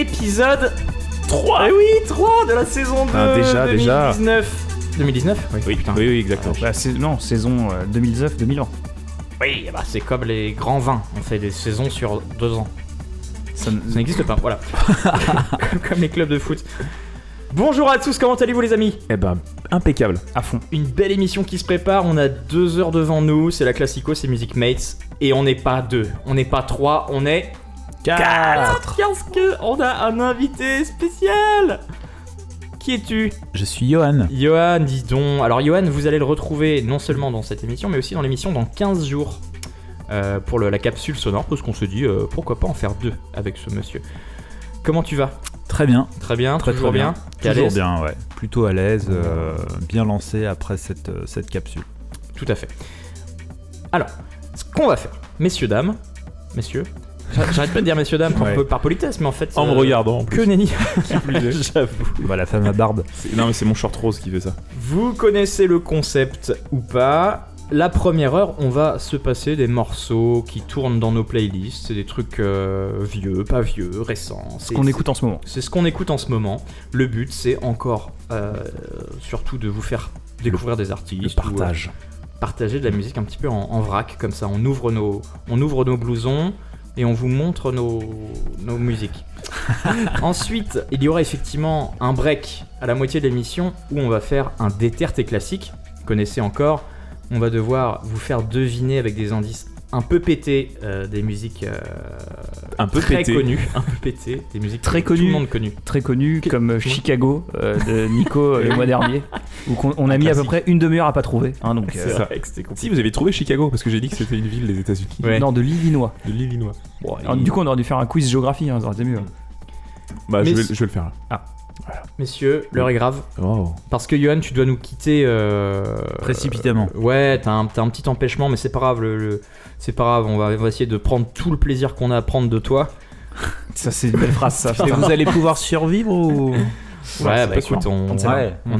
Épisode 3. Eh oui, 3 de la saison 2. Ah, déjà, déjà. 2019. 2019 Oui, Oui, putain. oui, oui, exactement. Bah, c'est- non, saison euh, 2019-2020. Oui, bah, c'est comme les grands vins. On fait des saisons sur deux ans. Ça, Ça n'existe pas, voilà. comme les clubs de foot. Bonjour à tous, comment allez-vous les amis? Eh ben, impeccable. à fond. Une belle émission qui se prépare, on a deux heures devant nous, c'est la Classico, c'est Music Mates, et on n'est pas deux, on n'est pas trois, on est quatre Parce que on a un invité spécial Qui es-tu Je suis Johan. Johan, dis donc. Alors Johan, vous allez le retrouver non seulement dans cette émission, mais aussi dans l'émission dans 15 jours. euh, pour le- la capsule sonore, parce qu'on se dit euh, pourquoi pas en faire deux avec ce monsieur. Comment tu vas? Très bien. Très bien, Très toujours très bien. T'es à Toujours l'aise? bien, ouais. Plutôt à l'aise, euh, bien lancé après cette, euh, cette capsule. Tout à fait. Alors, ce qu'on va faire, messieurs, dames, messieurs, j'arrête pas de dire messieurs, dames par, Ouais. par politesse, mais en fait. En me euh, regardant en Que nenni. J'avoue. Bah, la femme à barbe. Non, mais c'est mon short rose qui fait ça. Vous connaissez le concept ou pas? La première heure, on va se passer des morceaux qui tournent dans nos playlists. C'est des trucs euh, vieux, pas vieux, récents. Ce C'est- qu'on c'est- écoute en ce moment. C'est ce qu'on écoute en ce moment. Le but, c'est encore euh, surtout de vous faire découvrir des artistes. Le ou, partage. euh, partager de la musique un petit peu en, en vrac, comme ça. On ouvre nos, on ouvre nos blousons et on vous montre nos, nos musiques. Ensuite, il y aura effectivement un break à la moitié de l'émission où on va faire un déterté classique. Vous connaissez encore. On va devoir vous faire deviner avec des indices un peu pétés euh, des musiques euh, Un peu très pété. connues, un peu pétées, des musiques Très que Tout connues. le monde connu. Très connu comme euh, Chicago euh, de Nico le mois dernier. Où qu'on- on a mis à peu près une demi-heure à pas trouver. hein, donc, C'est euh, ça. vrai que c'était compliqué. Si, vous avez trouvé Chicago, parce que j'ai dit que c'était une ville des États-Unis. Ouais. Non, de l'Illinois. De l'Illinois. Bon, du coup, on aurait dû faire un quiz géographie, hein, ça aurait été mieux. Bah, je vais, je vais le faire là. Messieurs, l'heure est grave. Oh. Parce que Johan, tu dois nous quitter. euh, Précipitamment. euh, ouais, t'as un, t'as un petit empêchement, mais c'est pas grave. Le, le- c'est pas grave. On va, on va essayer de prendre tout le plaisir qu'on a à prendre de toi. Ça, c'est une belle phrase, ça. Et vous allez pouvoir survivre ou? Ouais, bah écoute, sûr. on,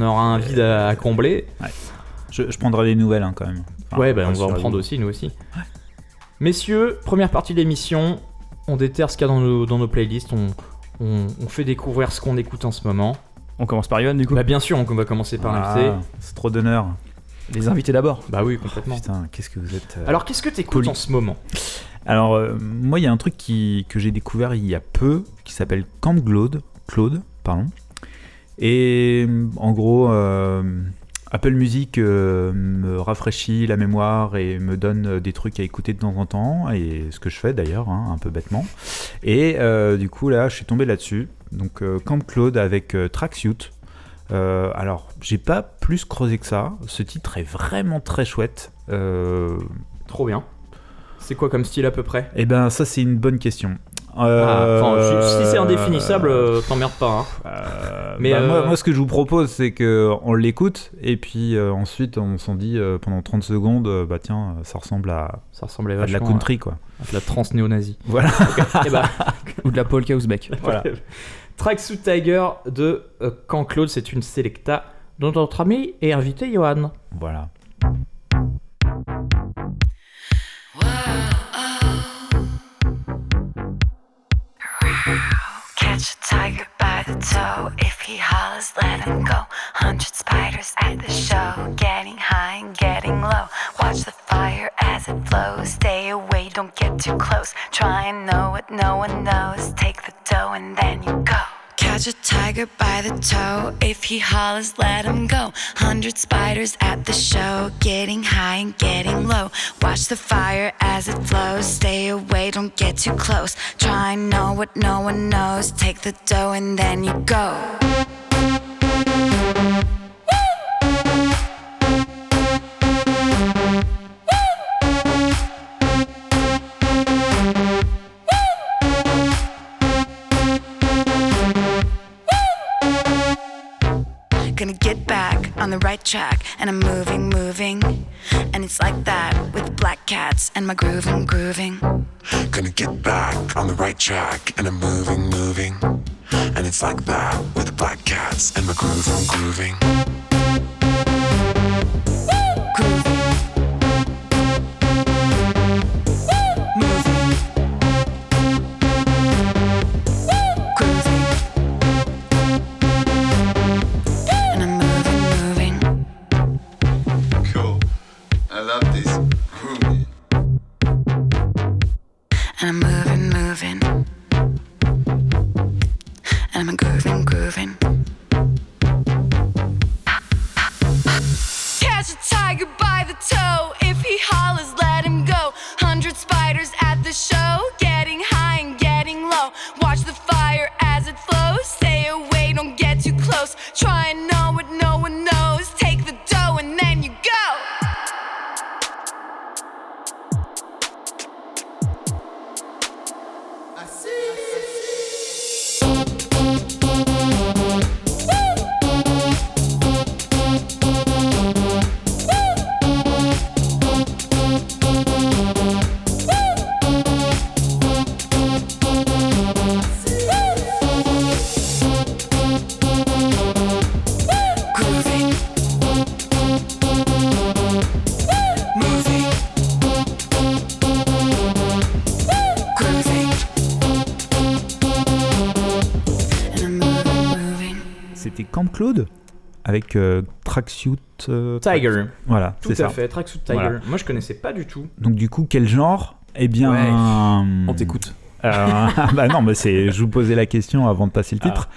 aura un vide à, à combler. je, je prendrai des nouvelles hein, quand même. Enfin, ouais, bah on va en prendre aussi, nous aussi. Messieurs, première partie de l'émission. On déterre ce qu'il y a dans nos, dans nos playlists. On, on, on fait découvrir ce qu'on écoute en ce moment. On commence par Johan, du coup. Bah, bien sûr, on va commencer par l'invité. Ah, c'est trop d'honneur. Les invités d'abord. Bah oui, complètement. Putain, qu'est-ce que vous êtes. euh, Alors, qu'est-ce que t'écoutes poli. en ce moment? Alors, euh, moi, il y a un truc qui, que j'ai découvert il y a peu, qui s'appelle Camp Claude. Claude, pardon. Et en gros, euh, Apple Music euh, me rafraîchit la mémoire et me donne euh, des trucs à écouter de temps en temps, et ce que je fais d'ailleurs, hein, un peu bêtement. Et euh, du coup, là, je suis tombé là-dessus. Donc, euh, Camp Claude avec Tracksuit. Alors, j'ai pas plus creusé que ça. Ce titre est vraiment très chouette. Trop bien. C'est quoi comme style à peu près? Eh ben, ça, c'est une bonne question. Ah, Euh, si, c'est indéfinissable, euh, t'emmerdes pas. Hein. euh, Mais, bah, euh, moi, moi, ce que je vous propose, c'est que on l'écoute et puis euh, ensuite, on s'en dit euh, pendant 30 secondes, euh, bah tiens, ça ressemble à, Ça ressemblait à de la country, quoi. à de la trans néo-nazie. Voilà. Eh bah, Ou de la polka ouzbek. Voilà. Tracksuit Tiger de euh, Camp Claude, c'est une selecta dont notre ami et invité Johan. voilà. Toe. If he hollers, let him go. Hundred spiders at the show. Getting high and getting low. Watch the fire as it flows. Stay away, don't get too close. Try and know what no one knows. Take the dough and then you go. Catch a tiger by the toe. If he hollers, let him go. Hundred spiders at the show. Getting high and getting low. Watch the fire as it flows. Stay away, don't get too close. Try and know what no one knows. Take the dough and then you go. Gonna get back on the right track, and I'm moving, moving. And it's like that with black cats and my grooving, grooving. Gonna get back on the right track and I'm moving, moving. And it's like that with the black cats and my grooving, grooving. Woo! Grooving. Claude avec euh, Tracksuit. euh, Tiger. Voilà, Tout c'est à ça. fait, Tracksuit Tiger. Voilà. Moi, je connaissais pas du tout. Donc du coup, quel genre? Eh bien, Ouais. On t'écoute. Euh, bah non, mais c'est. Je vous posais la question avant de passer le titre.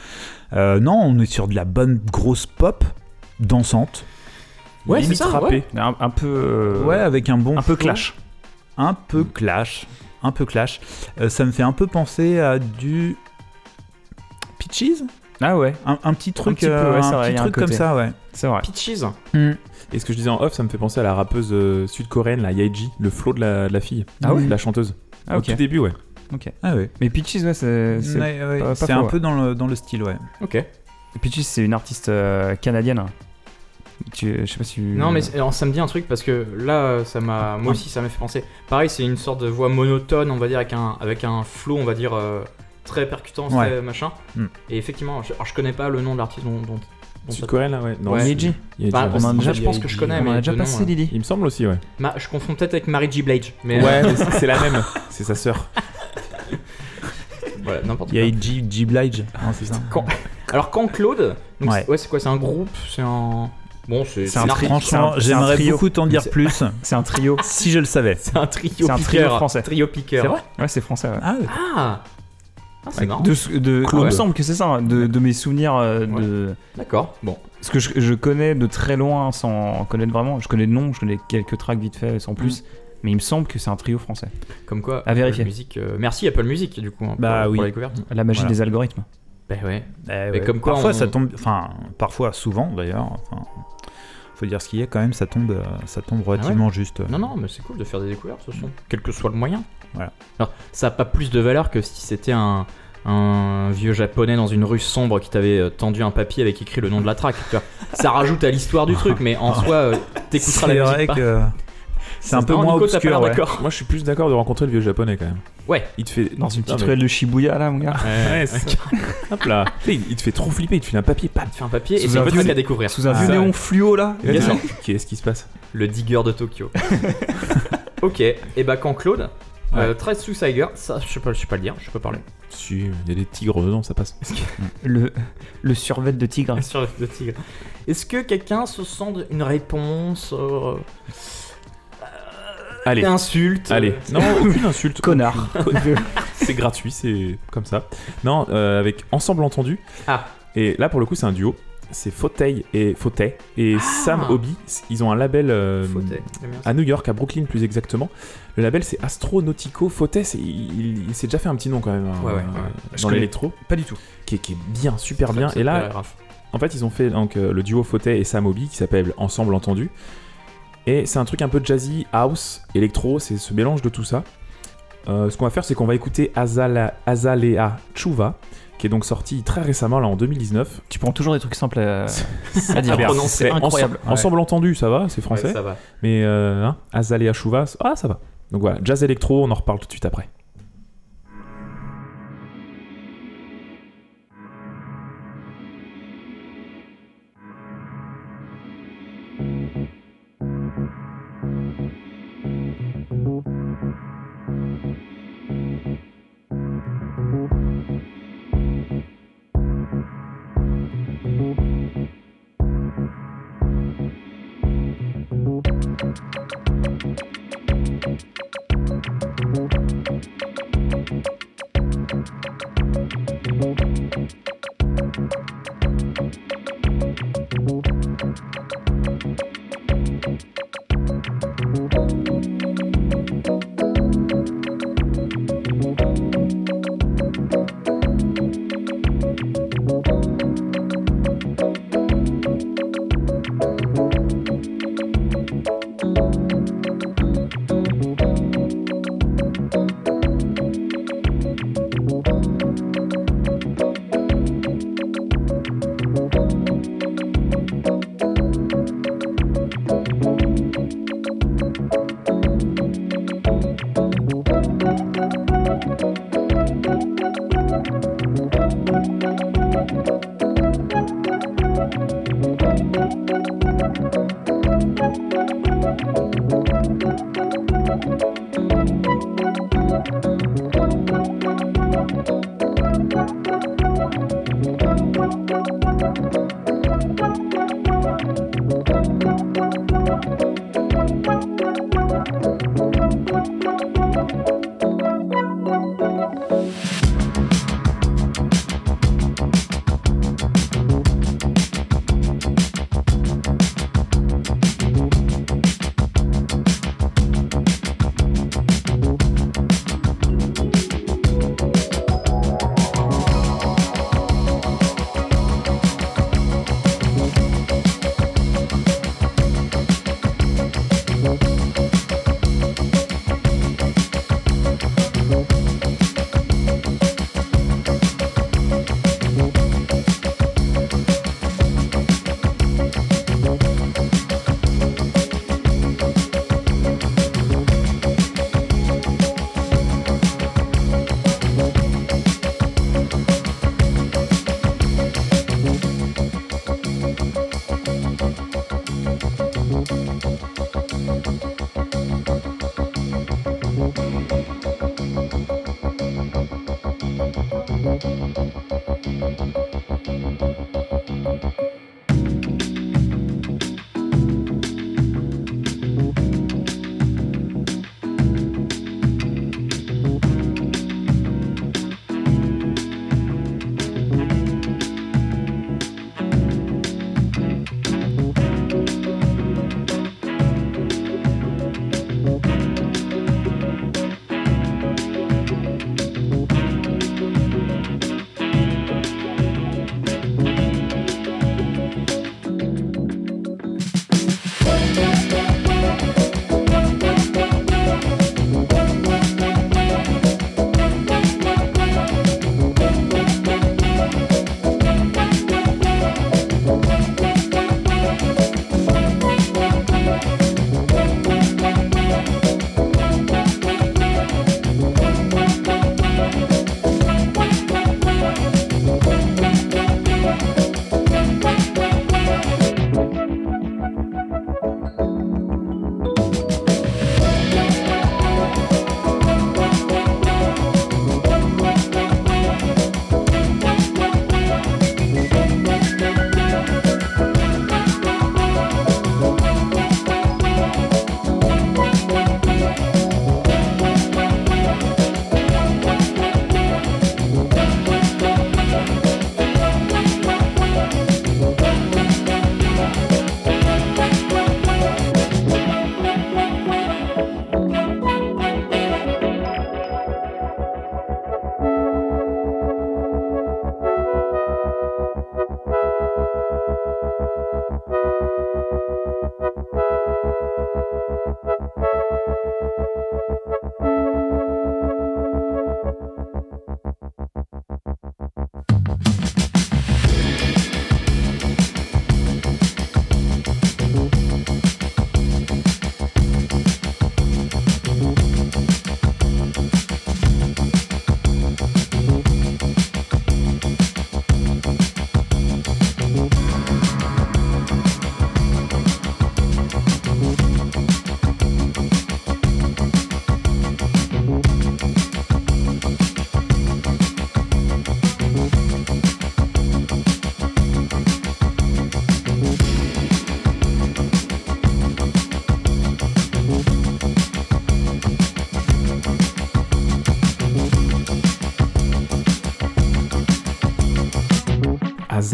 Euh, non, on est sur de la bonne grosse pop dansante. Ouais, c'est ça, ouais. Un, un peu. euh, ouais, avec un bon. un peu clash. Un peu clash. Un peu clash. Euh, ça me fait un peu penser à du Peaches? Ah ouais, Un, un petit truc, petit peu, euh, ouais, un vrai, petit truc comme ça, ouais. c'est vrai. Peaches. Et ce que je disais en off, ça me fait penser à la rappeuse euh, sud-coréenne, la Yaeji, le flow de la, de la fille. Ah ouais De la chanteuse. Ah Au ok. tout début, ouais. Ah ouais. Mais Peaches, ouais, c'est. c'est- Ouais, ouais, pas- pas c'est faux, un ouais. peu dans le, dans le style, ouais. Ok. Peaches, c'est une artiste euh, canadienne. Tu, je sais pas si. tu- Non, mais alors, ça me dit un truc parce que là, ça m'a, moi aussi, ça m'a fait penser. Pareil, c'est une sorte de voix monotone, on va dire, avec un, avec un flow, on va dire, euh, très percutant, Ouais. très machin. Hmm. Et effectivement, je, alors, je connais pas le nom de l'artiste dont. dont, Sud-coréenne, là, ouais. Non, Ouais. Bah, on en a déjà- je pense que je connais, On mais a déjà de nom, passé, euh, Lily. Il me semble aussi, ouais. Ma- je confonds peut-être avec Mary G. Blige, mais Ouais, mais c'est la même. C'est sa sœur. voilà, n'importe Il y quoi. a G, G c'est ça. Quand- Alors, quand Claude, donc, Ouais. c'est- ouais, quoi C'est un groupe C'est un. Bon, c'est un un, tri- artiste. c'est un- Franchement, j'aimerais trio. beaucoup t'en dire plus C'est un trio. si je le savais. C'est un trio C'est un trio français. Trio piqueur. C'est vrai? Ouais, c'est français. Ouais. Ah, Ah Ah, c'est marrant. De, ce- de, Claude. il me semble que c'est ça, hein, de, de mes souvenirs euh, de. D'accord, bon. Ce que je, je connais de très loin sans connaître vraiment. Je connais le nom, je connais quelques tracks vite fait sans plus. Mais il me semble que c'est un trio français. Comme quoi, À vérifier. Music, euh, merci Apple Music, du coup, hein, pour, Bah pour oui. la découverte. La magie Voilà. des algorithmes. Bah ouais. Mais comme quoi, parfois on- ça tombe, enfin parfois souvent d'ailleurs. Enfin, faut dire ce qu'il y a quand même, ça tombe, euh, ça tombe relativement juste. Non, non, mais c'est cool de faire des découvertes, ce son, quel que soit le moyen. Voilà. Alors, ça a pas plus de valeur que si c'était un, un vieux japonais dans une rue sombre qui t'avait euh, tendu un papier avec écrit le nom de la vois. Ça rajoute à l'histoire du truc, mais en soi, euh, t'écouteras la musique vrai pas. que c'est un peu moins Nico, obscur. ouais. Moi, je suis plus d'accord de rencontrer le vieux japonais quand même. Ouais. Il te fait. Dans une petite mais- ruelle de Shibuya là, mon gars. Ouais, c'est ça. Hop là. Il il te fait trop flipper, il te file un papier, paf. Tu fais un papier et Sous c'est un truc à découvrir. Sous un Ah, vieux néon fluo là. Qu'est-ce qui se passe Le digger de Tokyo. ok, et bah quand Claude, euh, to Tiger, ça je sais pas, je sais pas le dire, je peux parler. Si, il y a des tigres dedans, ça passe. Le, le survêt de tigre. Le tigre. Est-ce que quelqu'un se sent une réponse euh, Allez. Insulte Allez, euh, non, aucune insulte. Connard. c'est gratuit, c'est comme ça. Non, euh, avec Ensemble Entendu. Ah. Et là, pour le coup, c'est un duo. C'est Fauteuil et Fauteuil. Et Sam Hobby, ils ont un label euh, à New York, à Brooklyn plus exactement. Le label, c'est Astronautico Fauteuil. c'est- Il, il s'est déjà fait un petit nom quand même hein, Ouais, ouais, ouais. euh, Je dans l'électro. Pas du tout. Qui, est- qui est bien, super bien. Et là, en fait, ils ont fait donc, euh, le duo Fauteuil et Sam Hobby qui s'appelle Ensemble Entendu. Et c'est un truc un peu jazzy, house, électro, c'est ce mélange de tout ça. Euh, ce qu'on va faire, c'est qu'on va écouter Azala- Azalea Chuva, qui est donc sorti très récemment, là en 2019. Tu prends toujours des trucs simples à, dire. prononcer. C'est incroyable. Ensemble, ensemble entendu, ça va, c'est français. Ouais, ça va. Mais euh, hein, Azalea Chuva, ah ça va. Donc voilà, jazz électro, on en reparle tout de suite après.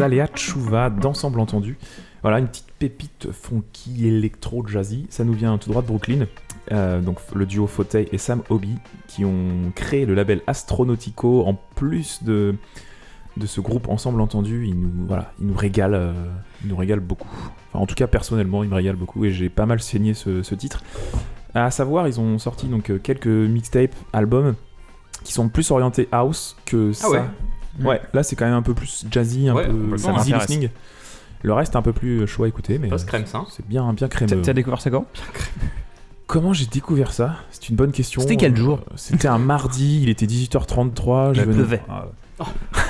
Azalea Chuva d'Ensemble Entendu. Voilà, une petite pépite funky électro jazzy. Ça nous vient tout droit de Brooklyn. Euh, donc le duo Fauteuil et Sam Hobby qui ont créé le label Astronautico en plus de, de ce groupe Ensemble Entendu. Ils nous, voilà, ils nous régalent, euh, ils nous régalent beaucoup. Enfin, en tout cas, personnellement, ils me régalent beaucoup et j'ai pas mal saigné ce, ce titre. À savoir, ils ont sorti donc euh, quelques mixtapes, albums qui sont plus orientés house que ça. ouais. Ouais, là c'est quand même un peu plus jazzy, un Ouais, peu easy listening. Le reste est un peu plus chaud à écouter, mais Post crème ça. c'est bien, bien T'as crémeux. t'as découvert ça quand? Comment j'ai découvert ça? C'est une bonne question. C'était quel jour? Euh, C'était un mardi, il était 18h33. je Il venais- pleuvait.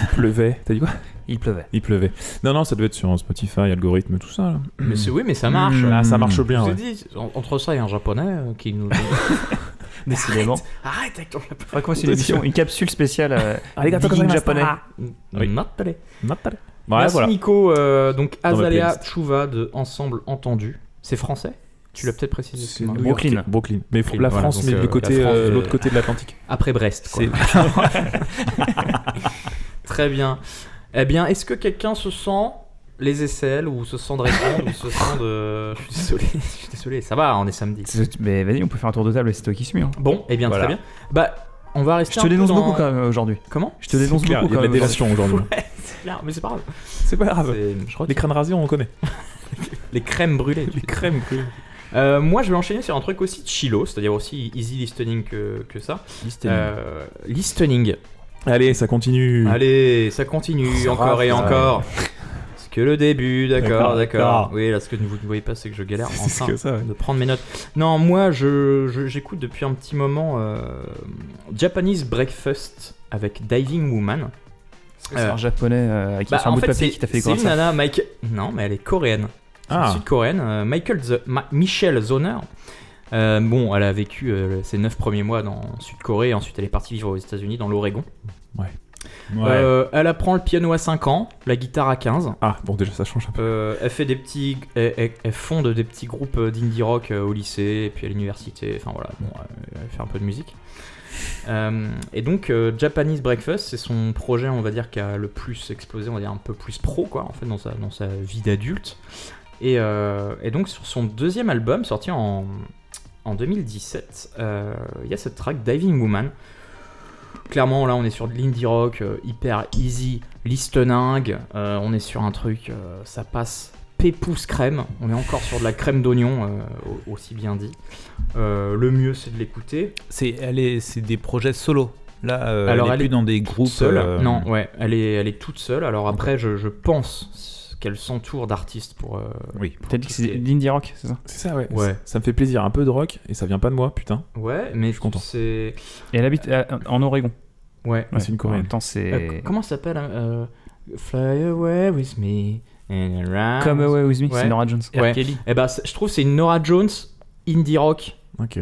Il pleuvait. T'as dit quoi? Il pleuvait. Il pleuvait. Non, non, ça devait être sur Spotify, algorithme, tout ça. là. Mais c'est oui, mais ça marche. Mmh. Ah, ça marche Je bien, ai ouais. dit, en- entre ça et un japonais euh, qui nous. Décidément. Arrête avec ton japonais. Faudrait qu'on fasse une émission, une capsule spéciale euh, Arigato japonais. Oui. Natale. Natale. Ouais, Ouais, voilà. Nico, euh, donc Azalea. Chuva de Ensemble Entendu. C'est français? Tu l'as peut-être précisé. Brooklyn. Brooklyn. Mais Brooklyn, la voilà, France, mais euh, du côté, la France euh, de- l'autre côté de l'Atlantique. Après Brest. quoi. C'est- Très bien. Eh bien, est-ce que quelqu'un se sent les aisselles ou se sent de ou se sent de. Je suis désolé, je suis désolé. Ça va, on est samedi. C'est- Mais vas-y, on peut faire un tour de table et c'est toi qui suis. hein. Bon, eh bien, Voilà. très bien. Bah, on va rester. Je un te peu dénonce dans- beaucoup quand même aujourd'hui. Comment Je te dénonce clair, beaucoup Il y a quand de la même. délation aujourd'hui. Ouais, c'est clair, mais c'est pas grave. C'est pas grave. C'est- Je crois Les crânes rasés, on connaît. les crèmes brûlées. Les crèmes. que- Euh, moi, je vais enchaîner sur un truc aussi chilo, c'est-à-dire aussi easy listening que, que ça. Euh, listening. Allez, ça continue. Allez, ça continue Ça encore et encore. Que le début, d'accord, D'accord. Oui, là, ce que vous ne voyez pas, c'est que je galère enfin ça, ouais. de prendre mes notes. Non, moi, je, je- j'écoute depuis un petit moment euh, Japanese Breakfast avec Diving Woman. C'est un japonais euh, qui Bah, sur un en bout de papier qui t'a fait c'est une ça. nana, Mike. Non, mais elle est coréenne. Ah, sud-coréenne, euh, Michael Z- Ma- Michelle Zoner. Euh, bon, elle a vécu euh, ses 9 premiers mois dans Sud-Corée, ensuite elle est partie vivre aux États-Unis, dans l'Oregon. Ouais. Ouais. Euh, elle apprend le piano à 5 ans, la guitare à 15. Ah, bon, déjà, ça change un peu. Euh, elle fait des petits, elle, elle- elle fonde des petits groupes euh, d'indie rock au lycée et puis à l'université. Enfin voilà, bon, elle fait un peu de musique. Euh, et donc Japanese Breakfast, c'est son projet, on va dire, qui a le plus explosé, on va dire un peu plus pro, quoi, en fait, dans sa, dans sa vie d'adulte. Et, et donc sur son deuxième album, sorti en, en 2017, euh, il y a cette track Diving Woman. Clairement, là, on est sur de l'indie rock euh, hyper easy, listening. euh, on est sur un truc, euh, ça passe pépousse crème. On est encore sur de la crème d'oignon, euh, au- aussi bien dit. Euh, le mieux, c'est de l'écouter. C'est elle est c'est des projets solo. Là, euh, Alors, elle est elle plus est dans des groupes. seule. Non, ouais, elle est, elle est toute seule. Alors après, je, je pense qu'elle s'entoure d'artistes pour. euh, Oui. T'as dit que c'est l'indie rock, c'est ça? C'est ça, ouais. Ouais. Ça, ça me fait plaisir. Un peu de rock, et ça vient pas de moi, putain. Ouais, mais Je suis content. C'est. Et elle habite euh, en Oregon. Ouais. c'est une En coréenne. même temps, Euh, c'est. comment ça s'appelle euh, Fly away with me. and around- Come Away With Me, Ouais. c'est Nora Jones. R. Ouais. Kelly. Eh ben, c'est- je trouve que c'est une Nora Jones indie rock. Ok.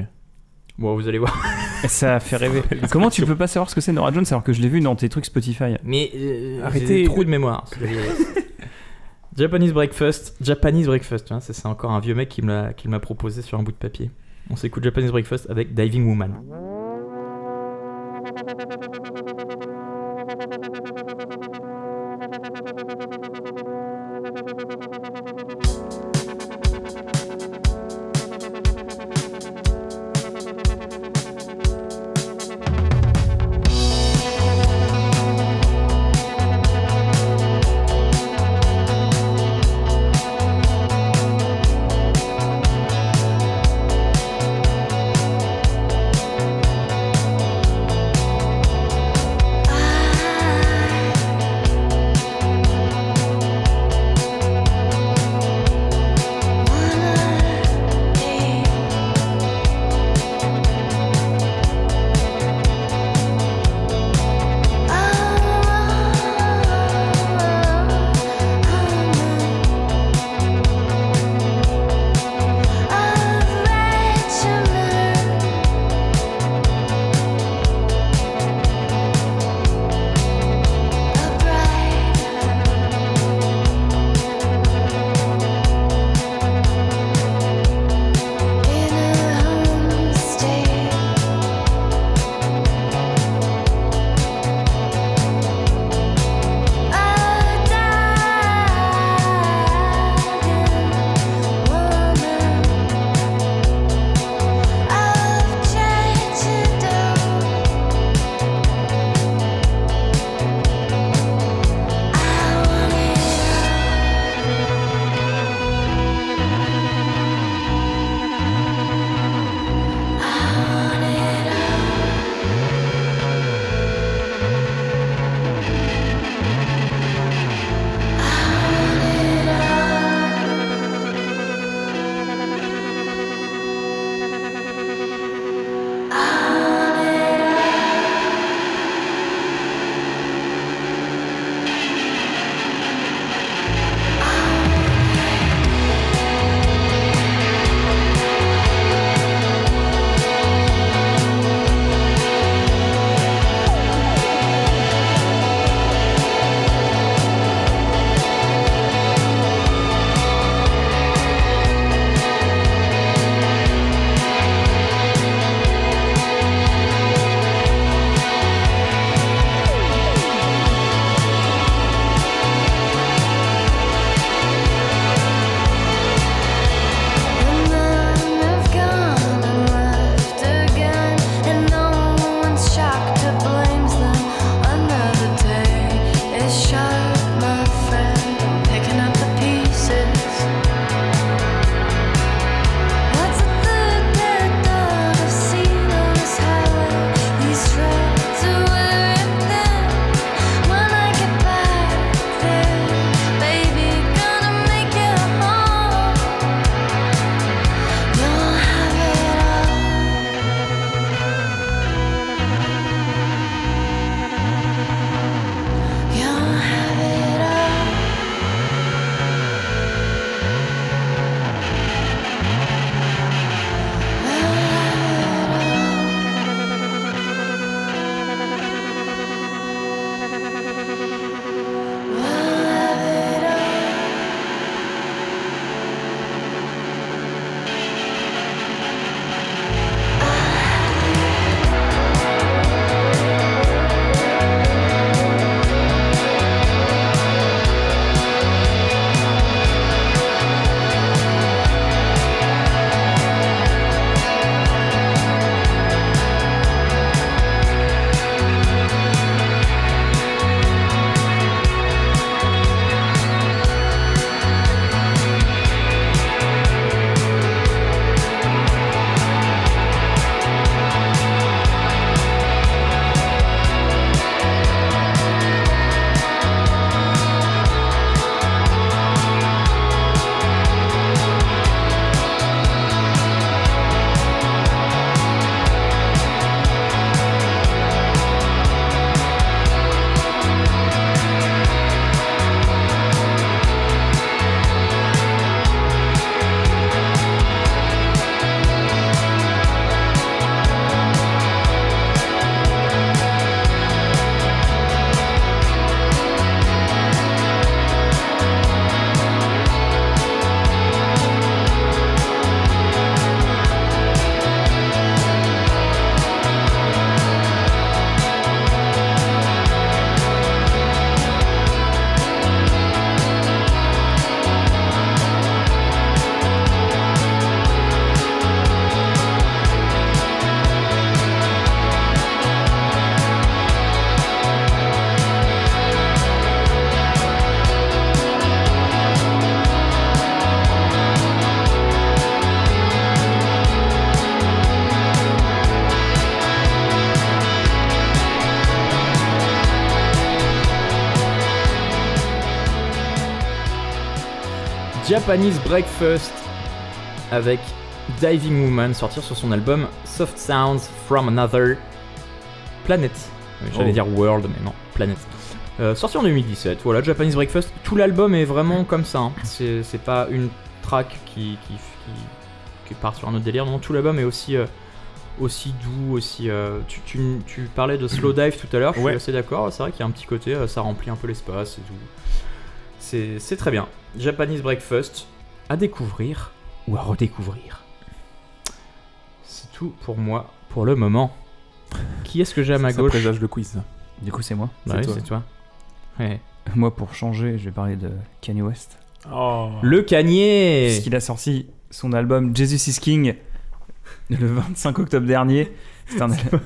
Bon, vous allez voir. Et ça fait rêver. Comment tu peux pas savoir ce que c'est Nora Jones alors que je l'ai vu dans tes trucs Spotify? Mais euh, Arrêtez. j'ai des trous de mémoire. Japanese Breakfast. Japanese Breakfast, c'est encore un vieux mec qui m'a proposé sur un bout de papier. On s'écoute Japanese Breakfast avec Diving Woman. Japanese Breakfast avec Diving Woman sortir sur son album Soft Sounds from Another Planet. J'allais Oh. dire World, mais non, Planet. Euh, sorti en 2017, voilà, Japanese Breakfast. Tout l'album est vraiment comme ça. hein. C'est pas une track qui, qui, qui, qui part sur un autre délire. Non, tout l'album est aussi, euh, aussi doux, aussi. euh, tu, tu, tu parlais de slow dive tout à l'heure, je Ouais. suis assez d'accord. C'est vrai qu'il y a un petit côté, ça remplit un peu l'espace et tout. C'est très bien. Japanese Breakfast à découvrir ou à redécouvrir. C'est tout pour moi pour le moment. Qui est-ce que j'ai à ma Ça gauche présage le quiz. Du coup, c'est moi. Bah c'est oui, toi. c'est toi. Ouais. Moi, pour changer, je vais parler de Kanye West. Oh. Le canier Puisqu'il a sorti son album Jesus is King le 25 octobre dernier. C'est un album.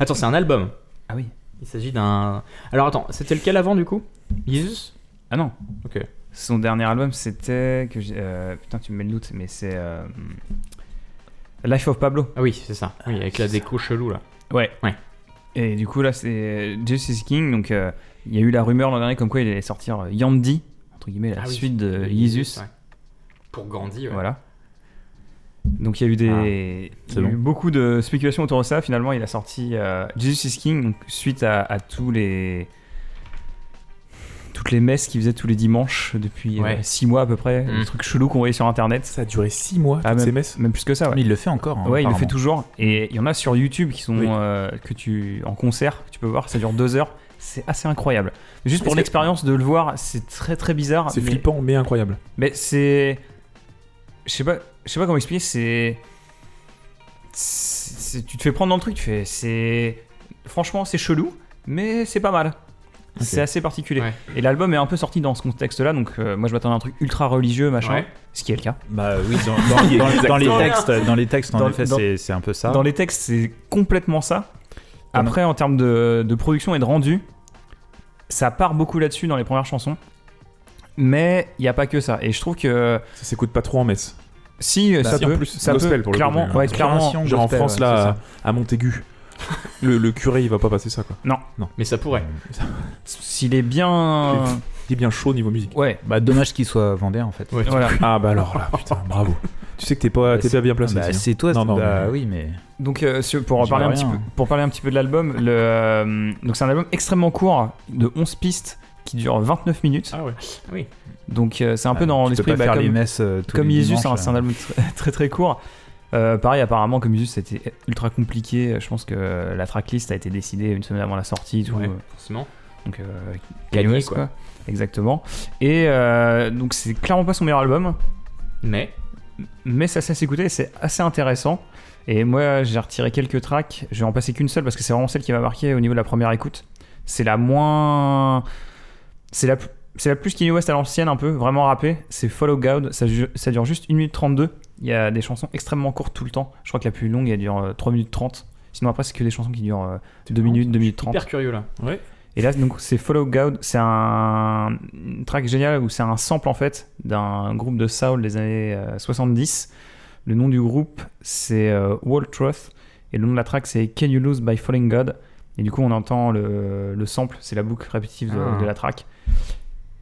Attends, c'est un album. Ah oui. Il s'agit d'un. Alors attends, c'était lequel avant du coup? Jesus? Ah non. Ok. Son dernier album, c'était. que euh, Putain, tu me mets le doute, mais c'est. euh, Life of Pablo. Ah oui, c'est ça. Oui, avec la déco chelou là. Ouais. Ouais. Et du coup, là, c'est Jesus is King. Donc, euh, il y a eu la rumeur l'an dernier comme quoi il allait sortir Yandy, entre guillemets, la Ah oui. suite de Jesus. ouais. Pour Gandhi, ouais. Voilà. Donc il y a eu des, Ah, y a eu bon. beaucoup de spéculations autour de ça. Finalement, il a sorti euh, Jesus is King donc, suite à, à tous les toutes les messes qu'il faisait tous les dimanches depuis Ouais. 6 mois à peu près, Mm. des trucs chelous qu'on voyait sur internet. Ça a duré 6 mois, Ah, toutes ces messes. même plus que ça. Ouais, Mais il le fait encore. hein, Ouais, il le fait toujours. Et il y en a sur YouTube qui sont Oui. euh, que tu en concert, que tu peux voir. Ça dure 2 heures. C'est assez incroyable. Juste pour l'expérience de le voir, c'est très très bizarre. C'est mais- flippant, mais incroyable. mais c'est. Je sais pas, je sais pas comment expliquer, c'est. c'est- Tu te fais prendre dans le truc, tu fais. C'est. Franchement, c'est chelou, mais c'est pas mal. C'est assez particulier. Ouais. Et l'album est un peu sorti dans ce contexte-là, donc euh, moi je m'attendais à un truc ultra religieux, machin. Ouais. Ce qui est le cas. Bah oui, dans, dans- dans- dans les textes, dans les textes, en Dans- effet, dans- c'est un peu ça. Dans les textes, c'est complètement ça. Après, en termes de, de production et de rendu, ça part beaucoup là-dessus dans les premières chansons. Mais il n'y a pas que ça. Et je trouve que Ça s'écoute pas trop en messe. si Bah, ça si, en peut, plus, ça gospel peut pour le coup, clairement, ouais, euh, clairement, Genre en France, ouais, là, à Montaigu. le, le curé, il va pas passer ça, quoi. Mais ça pourrait. s'il est bien, Il est bien chaud niveau musique. ouais, Bah dommage qu'il soit vendéen en fait. Ouais. voilà. Ah bah alors là, putain, bravo. Tu sais que t'es pas, t'es pas bien placé. Bah, hein. c'est toi. Non, c'est- non, bah mais- oui, mais Donc euh, sur- pour J'y parler un petit peu, pour parler un petit peu de l'album, le euh, donc c'est un album extrêmement court de 11 pistes qui dure 29 minutes. Ah ouais. Donc euh, c'est un peu bah, dans l'esprit bah, comme, les messes euh, tous comme les c'est un album très très, très court. Euh, pareil, apparemment, comme Jesus, c'était ultra compliqué. Je pense que la tracklist a été décidée une semaine avant la sortie. Tout, Ouais, euh, forcément. Donc, euh, Kanye quoi. Exactement. Et euh, donc, c'est clairement pas son meilleur album, Mais. mais ça s'est écouté, c'est assez intéressant. Et moi, j'ai retiré quelques tracks. Je vais en passer qu'une seule parce que c'est vraiment celle qui m'a marqué au niveau de la première écoute. C'est la moins. C'est la, plus- c'est la plus Kanye West à l'ancienne, un peu, vraiment rappée. C'est Follow God. Ça, ça dure juste 1 minute 32. Il y a des chansons extrêmement courtes tout le temps. Je crois que la plus longue, elle dure euh, 3 minutes 30. Sinon, après, c'est que des chansons qui durent euh, 2 minutes, 2 minutes 30. Hyper curieux là. Et là, donc, c'est Follow God. C'est un une track génial où c'est un sample en fait d'un groupe de soul des années euh, 70. Le nom du groupe, c'est euh, Wall Truth. Et le nom de la track, c'est Can You Lose by Falling God. Et du coup, on entend le, le sample, c'est la boucle répétitive de, Ah. de la track.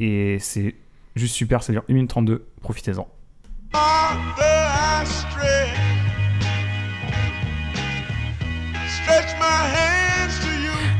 Et c'est juste super, ça dure 1 minute 32. Profitez-en. Stretch my hands to you.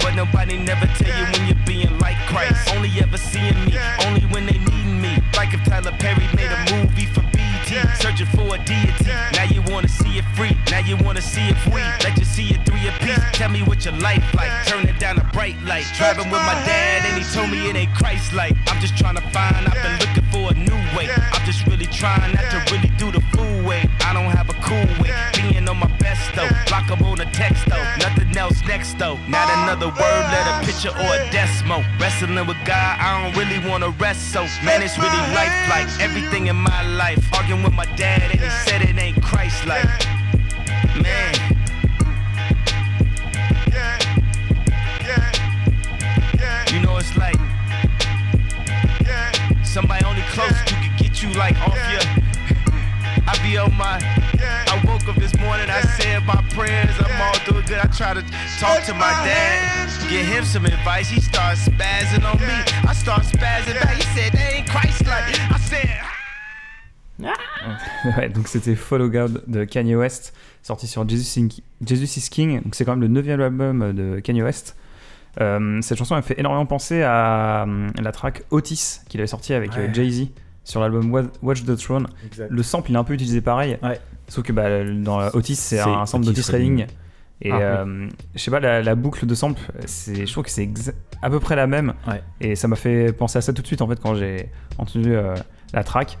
But nobody never tell you when you're being like Christ. Only ever seeing me, only when they needing me. Like if Tyler Perry made a movie for BT, searching for a deity. Now you wanna see it free, now you wanna see if we let you see it through three apiece. Tell me what your life like, turn it down a bright light. Driving with my dad, and he told me it ain't Christ like. I'm just trying to find, I've been looking for a new way. I'm really trying not to really do the fool way. I don't have a cool way, being on my best though. Block 'em on the text though, nothing else next though. Not another word, let a picture or a decimal. Wrestling with God, I don't really wanna rest so. Man, it's really life like everything in my life. Arguing with my dad, and he said it ain't Christ like. Man. You know it's like somebody only close you could get you like off your. I be on my. I woke up this morning, I said my prayers, I'm all doing good. I try to talk to my dad, get him some advice. He starts spazzing on me. I start spazzing back. He said, they ain't Christ like. I said, Ouais, donc c'était Follow God de Kanye West, sorti sur Jesus, Is- Jesus is King. Donc c'est quand même le neuvième album de Kanye West. Euh, cette chanson elle fait énormément penser à euh, la track Otis qu'il avait sorti avec euh, Ouais. Jay-Z sur l'album Wa- Watch the Throne. Le sample il est un peu utilisé pareil, Ouais. sauf que bah, dans Otis c'est un sample Otis d'Otis Redding. Et Ah, oui. euh, je sais pas, la, la boucle de sample, je trouve que c'est à peu près la même. Ouais. Et ça m'a fait penser à ça tout de suite en fait quand j'ai entendu euh, la track.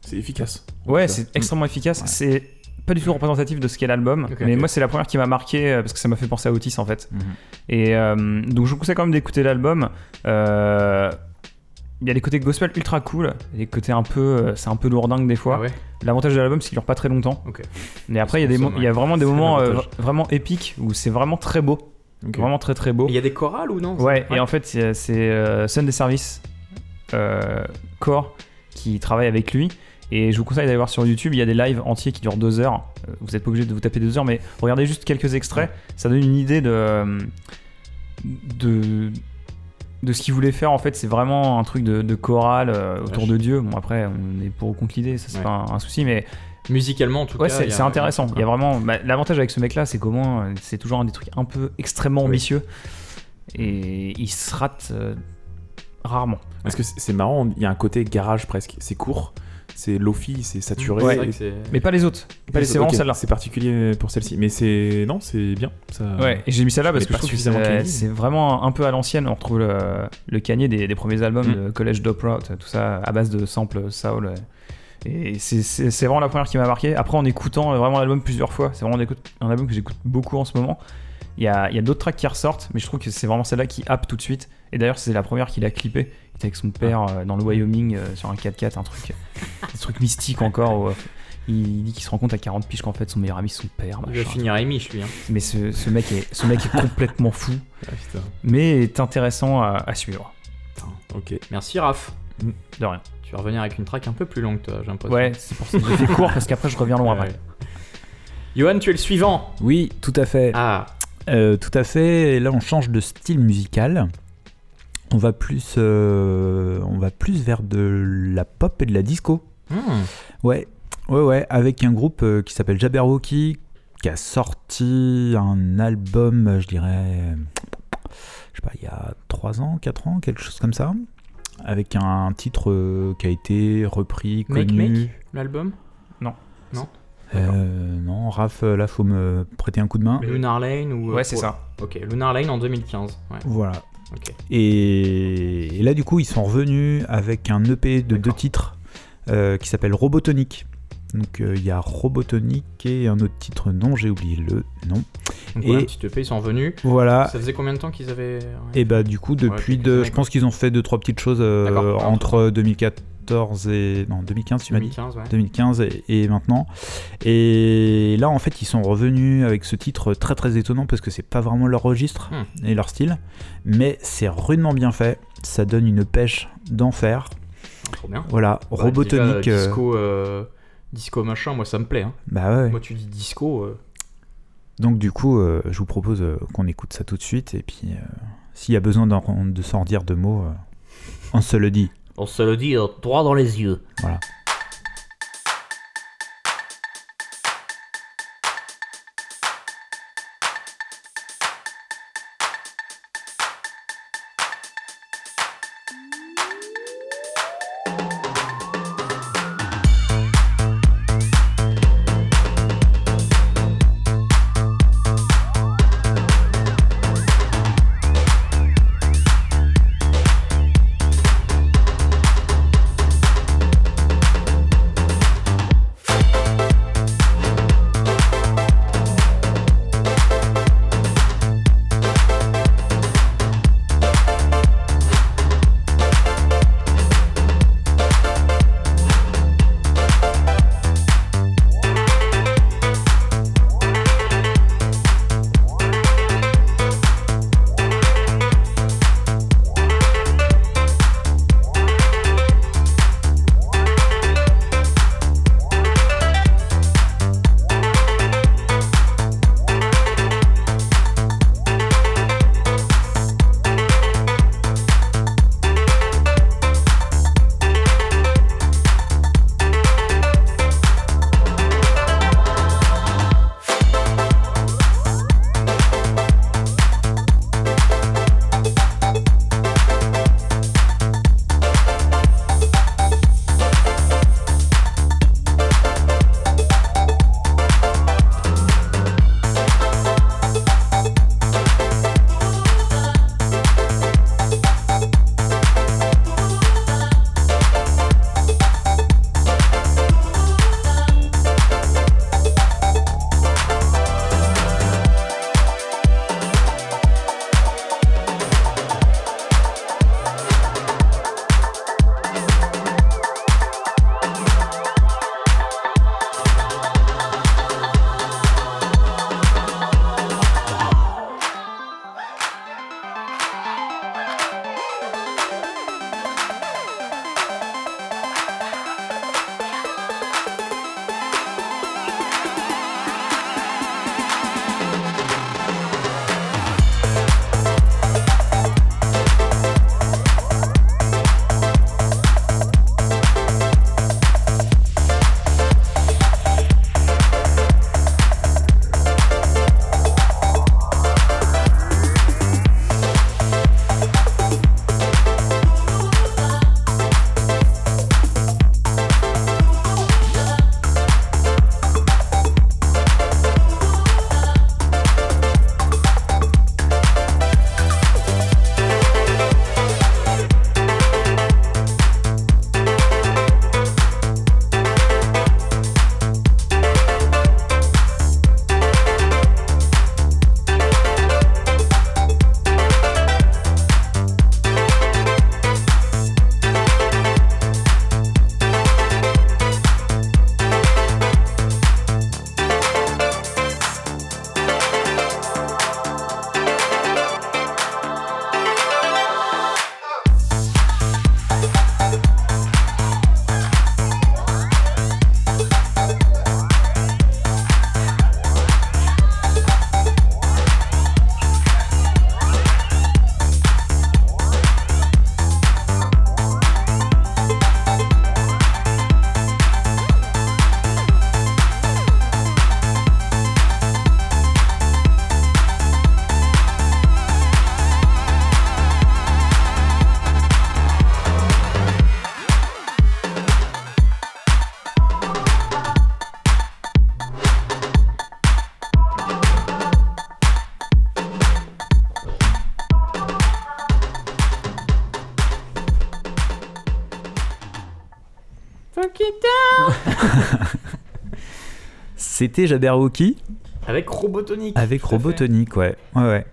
C'est efficace. Ouais, c'est extrêmement efficace. Ouais. C'est pas du tout représentatif de ce qu'est l'album, mais moi c'est la première qui m'a marqué euh, parce que ça m'a fait penser à Otis en fait. Mhm. Et euh, donc je vous conseille quand même d'écouter l'album. Euh, Il y a des côtés gospel ultra cool, des côtés un peu, euh, c'est un peu lourdingue des fois. Ah ouais L'avantage de l'album c'est qu'il dure pas très longtemps. Mais après il y a des, Somme, mo- il y a vraiment des moments euh, vraiment épiques où c'est vraiment très beau, vraiment très très beau. Il y a des chorales ou non? Ouais, et en fait, c'est euh, Sunday Service euh, Core qui travaille avec lui. Et je vous conseille d'aller voir sur YouTube, il y a des lives entiers qui durent deux heures. Vous n'êtes pas obligé de vous taper deux heures, mais regardez juste quelques extraits. Ça donne une idée de, de, de ce qu'il voulait faire. En fait, c'est vraiment un truc de, de chorale euh, autour de Dieu. Bon, après, on est pour ou contre l'idée, ça c'est Ouais. pas un, un souci, mais Musicalement en tout ouais, cas. c'est intéressant. Il y a D'accord. vraiment bah, l'avantage avec ce mec-là, c'est qu'au moins, c'est toujours un des trucs un peu extrêmement Oui. ambitieux et il se rate euh, rarement. Parce que c'est marrant, il y a un côté garage presque. C'est court, c'est lofi, c'est saturé. Et- c'est- Mais pas les autres. Pas les c'est vraiment celle-là. C'est particulier pour celle-ci. Mais c'est. Non, c'est bien. Ça... Ouais, et j'ai mis celle-là parce que je trouve que c'est vraiment un peu à l'ancienne. On retrouve le, le Kanye des, des premiers albums Mm. de College Dropout, tout ça à base de samples soul. Et c'est- c'est c'est vraiment la première qui m'a marqué. Après, en écoutant vraiment l'album plusieurs fois, c'est vraiment un album que j'écoute beaucoup en ce moment. Il y a, il y a d'autres tracks qui ressortent, mais je trouve que c'est vraiment celle-là qui happe tout de suite. Et d'ailleurs, c'est la première qu'il a clippé. Avec son père euh, dans le Wyoming euh, sur un 4x4, un truc, un truc mystique encore. où, euh, il dit qu'il se rend compte à 40 piges qu'en fait son meilleur ami c'est son père. Il va machin. finir Amish lui. Hein. Mais ce, ce mec est, ce mec est complètement fou, Ah, mais est intéressant à, à suivre. Ok. Merci Raph. De rien. Tu vas revenir avec une track un peu plus longue toi, j'ai l'impression. Ouais, c'est pour ça que j'ai fait court parce qu'après je reviens loin Ouais. après. Johan, tu es le suivant. Oui, tout à fait. Ah, Euh, tout à fait. Et là, on change de style musical. On va plus, euh, on va plus vers de la pop et de la disco. hmm. Ouais, ouais, ouais. Avec un groupe euh, qui s'appelle Jabberwocky, qui a sorti un album, je dirais, je sais pas, il y a 3 ans, 4 ans, quelque chose comme ça. Avec un titre euh, qui a été repris, Make connu. Make, l'album? Euh, non, Raph, là, faut me prêter un coup de main. Lunar Lane ou. Ouais, c'est ça. Ok, Lunar Lane en 2015. Ouais, Voilà. Et, et là, du coup, ils sont revenus avec un EP de deux titres euh, qui s'appelle Robotonic. Donc, euh, il y a Robotonic et un autre titre, non, j'ai oublié le nom. Donc Et- petit EP, ils sont revenus. Voilà. Ça faisait combien de temps qu'ils avaient. ouais. Et bah, du coup, depuis, de, années, je pense qu'ils ont fait deux, trois petites choses euh, entre 2014 et. Non, 2015, tu m'as dit 2015, ouais. 2015 et, et maintenant. Et là, en fait, ils sont revenus avec ce titre très très étonnant parce que c'est pas vraiment leur registre Hmm. et leur style, mais c'est rudement bien fait. Ça donne une pêche d'enfer. Trop bien. Voilà, Robotonic. déjà, euh, disco, euh, disco machin, moi ça me plaît. hein. bah ouais. Moi tu dis disco. euh, Donc du coup, euh, je vous propose euh, qu'on écoute ça tout de suite et puis euh, s'il y a besoin de s'en redire deux mots, euh, on se le dit. On se le dit euh, droit dans les yeux. Voilà. C'était Jabberwocky Avec Robotonic. avec. Robotonic, ouais. ouais, ouais.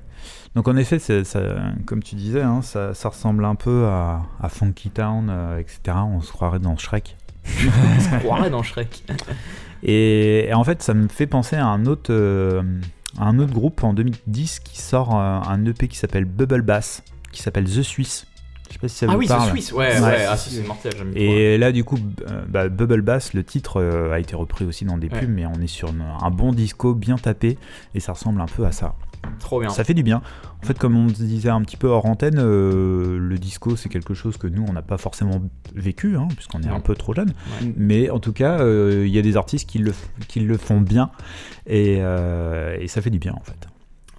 Donc en effet, c'est- ça, comme tu disais, hein, ça, ça ressemble un peu à, à Funky Town, euh, etc. On se croirait dans Shrek. On se croirait dans Shrek. Et, et en fait, ça me fait penser à un autre, euh, à un autre groupe en 2010 qui sort euh, un EP qui s'appelle Bubble Bass, qui s'appelle The Swiss. Je sais pas si ça Ah vous oui, parle. c'est Suisse. Ouais, Ouais. ouais. Ah si, c'est mortel. J'aime. Et là, du coup, euh, bah, Bubble Bass, le titre euh, a été repris aussi dans des Ouais. pubs, mais on est sur une- un bon disco bien tapé et ça ressemble un peu à ça. Trop bien. Ça fait du bien. En fait, comme on disait un petit peu hors antenne, euh, le disco, c'est quelque chose que nous, on n'a pas forcément vécu, hein, puisqu'on est un peu trop jeune. Ouais. Mais en tout cas, euh, il y a des artistes qui le, qui le font bien et, euh, et ça fait du bien, en fait.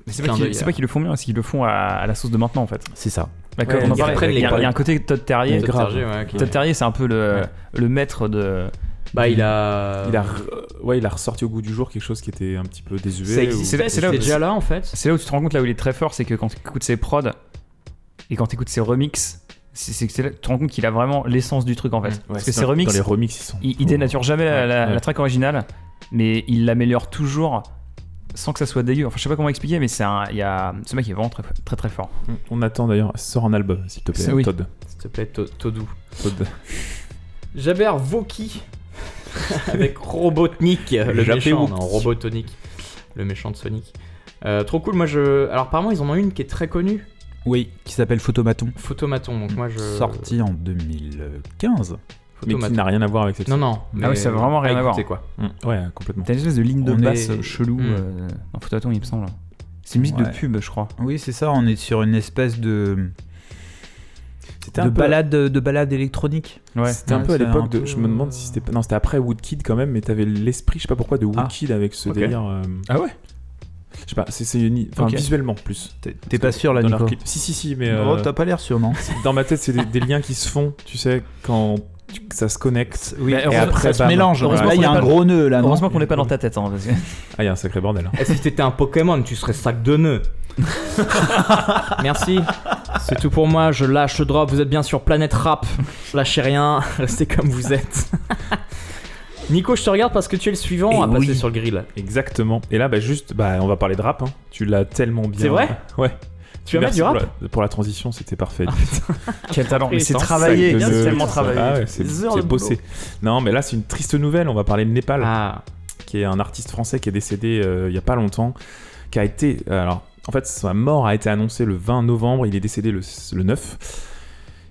Mais c'est pas qu'ils le font bien, c'est qu'ils le font à, à la sauce de maintenant en fait. C'est ça. Bah, on en ils parlait, il y, a- les il y a un côté Todd Terrier. Todd Terrier, c'est un peu le, Ouais. le maître de. Bah, il a. Il a, re- ouais, il a ressorti au goût du jour quelque chose qui était un petit peu désuet. Ou- C'est là- c'est là où- déjà là en fait. C'est là où tu te rends compte là où il est très fort, c'est que quand tu écoutes ses prods et quand tu écoutes ses remixes, c'est que tu te rends compte qu'il a vraiment l'essence du truc en fait. Ouais, Parce que ses remixes, Dans les remix, ils sont. il, il dénature jamais la, la- Ouais. la track originale, mais il l'améliore toujours sans que ça soit dégueu. Enfin, je sais pas comment expliquer, mais c'est un, il y a, ce mec est vraiment très très très fort. On attend d'ailleurs, sort un album, s'il te plaît, oui. Todd. S'il te plaît, To- Todou. Todd. Jaber Voki avec Robotnik, le méchant, non, Robotonic, le méchant de Sonic. Euh, trop cool, moi je. Alors apparemment ils en ont une qui est très connue, Oui, qui s'appelle Photomaton. Photomaton. Donc moi je. Sorti en 2015. Mais qui n'a rien à voir avec cette Non, non. Ah ouais, ça a vraiment rien à voir. quoi. Mm, Ouais, complètement. T'as une espèce de ligne de On basse est- chelou Hmm. euh, dans Phototon, il me semble. C'est une musique de pub, je crois. Oui, c'est ça. On est sur une espèce de, C'était de un peu- balade, de balade électronique. Ouais. C'était un Ouais, peu à l'époque de. peu- Je me demande si c'était. pas- Non, c'était après Woodkid quand même, mais t'avais l'esprit, je sais pas pourquoi, de Woodkid avec ce ok. délire. euh, Ah ouais? Je sais pas, c'est c'est une- enfin, visuellement plus. T'es pas sûr là, leur Nico? clip. Si, si, si, mais. Oh, euh, t'as pas l'air sûr, non? dans ma tête, c'est des, des liens qui se font, tu sais, quand ça se connecte. Oui, et heureusement- après, ça se mélange. Là, il y a qu'on un est pas- gros nœud là, Heureusement qu'on n'est pas dans ta tête. Hein, parce que- Ah, il y a un sacré bordel. hein. Et si t'étais un Pokémon, tu serais sac de nœuds. Merci. C'est tout pour moi. Je lâche le drop. Vous êtes bien sur Planète Rap. Lâchez rien. Restez comme vous êtes. Nico, je te regarde parce que tu es le suivant Eh à passer oui. sur le grill. Exactement. Et là, bah, juste, bah, on va parler de rap. hein. Tu l'as tellement bien. C'est vrai? Ouais. Tu vas mettre du rap pour la, pour la transition, c'était parfait. Quel talent. Mais c'est de travaillé, c'est tellement travaillé. Ah ouais, c'est bossé. Non, mais là, c'est une triste nouvelle. On va parler de Népal, Ah, qui est un artiste français qui est décédé euh, il y a pas longtemps, qui a été. Alors, en fait, sa mort a été annoncée le 20 novembre. Il est décédé le, le 9.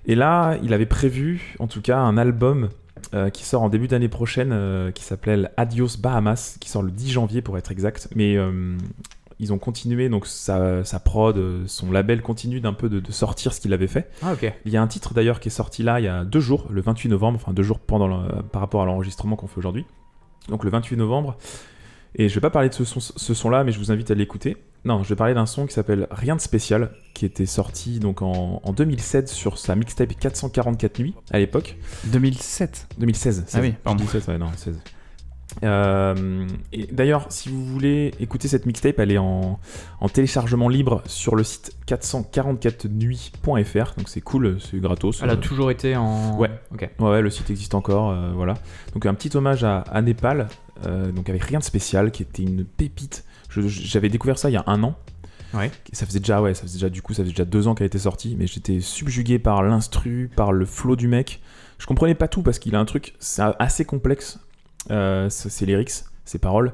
Et là, il avait prévu, en tout cas, un album euh, qui sort en début d'année prochaine, euh, qui s'appelle Adios Bahamas, qui sort le 10 janvier pour être exact. Mais euh, ils ont continué, donc sa, sa prod, euh, son label continue d'un peu de, de sortir ce qu'il avait fait. ah ok. Il y a un titre d'ailleurs qui est sorti là il y a deux jours, le 28 novembre, enfin deux jours pendant le- par rapport à l'enregistrement qu'on fait aujourd'hui. Donc le 28 novembre. Et je vais pas parler de ce son, ce son-là, mais je vous invite à l'écouter. Non, je vais parler d'un son qui s'appelle Rien de spécial, qui était sorti donc en, en 2007 sur sa mixtape 444 nuits à l'époque. 2007. 2016. Ah oui, pardon. dis 16, ouais, non, 16. Euh, et d'ailleurs, si vous voulez écouter cette mixtape, elle est en, en téléchargement libre sur le site 444nuits.fr. Donc c'est cool, c'est gratos. Elle a Euh, toujours été en. Ouais. Ok. Ouais, ouais, le site existe encore, euh, voilà. Donc un petit hommage à, à Népal, euh, donc avec rien de spécial, qui était une pépite. Je- J'avais découvert ça il y a un an. Ouais. Ça faisait déjà, ouais, ça faisait déjà du coup, ça faisait déjà deux ans qu'elle était sortie, mais j'étais subjugué par l'instru, par le flow du mec. Je comprenais pas tout parce qu'il a un truc, c'est assez complexe. Euh, ses lyrics, ses paroles.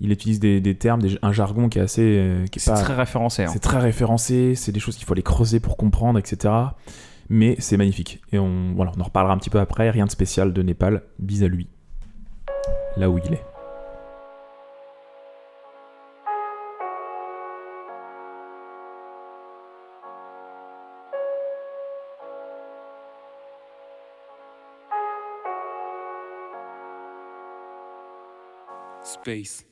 Il utilise des, des termes, des- un jargon qui est assez, euh, qui C'est très référencé. hein. c'est très référencé, c'est des choses qu'il faut aller creuser pour comprendre, etc. Mais c'est magnifique. Et on, voilà, on en reparlera un petit peu après. Rien de spécial de Népal. Bis à lui. Là où il est. Space.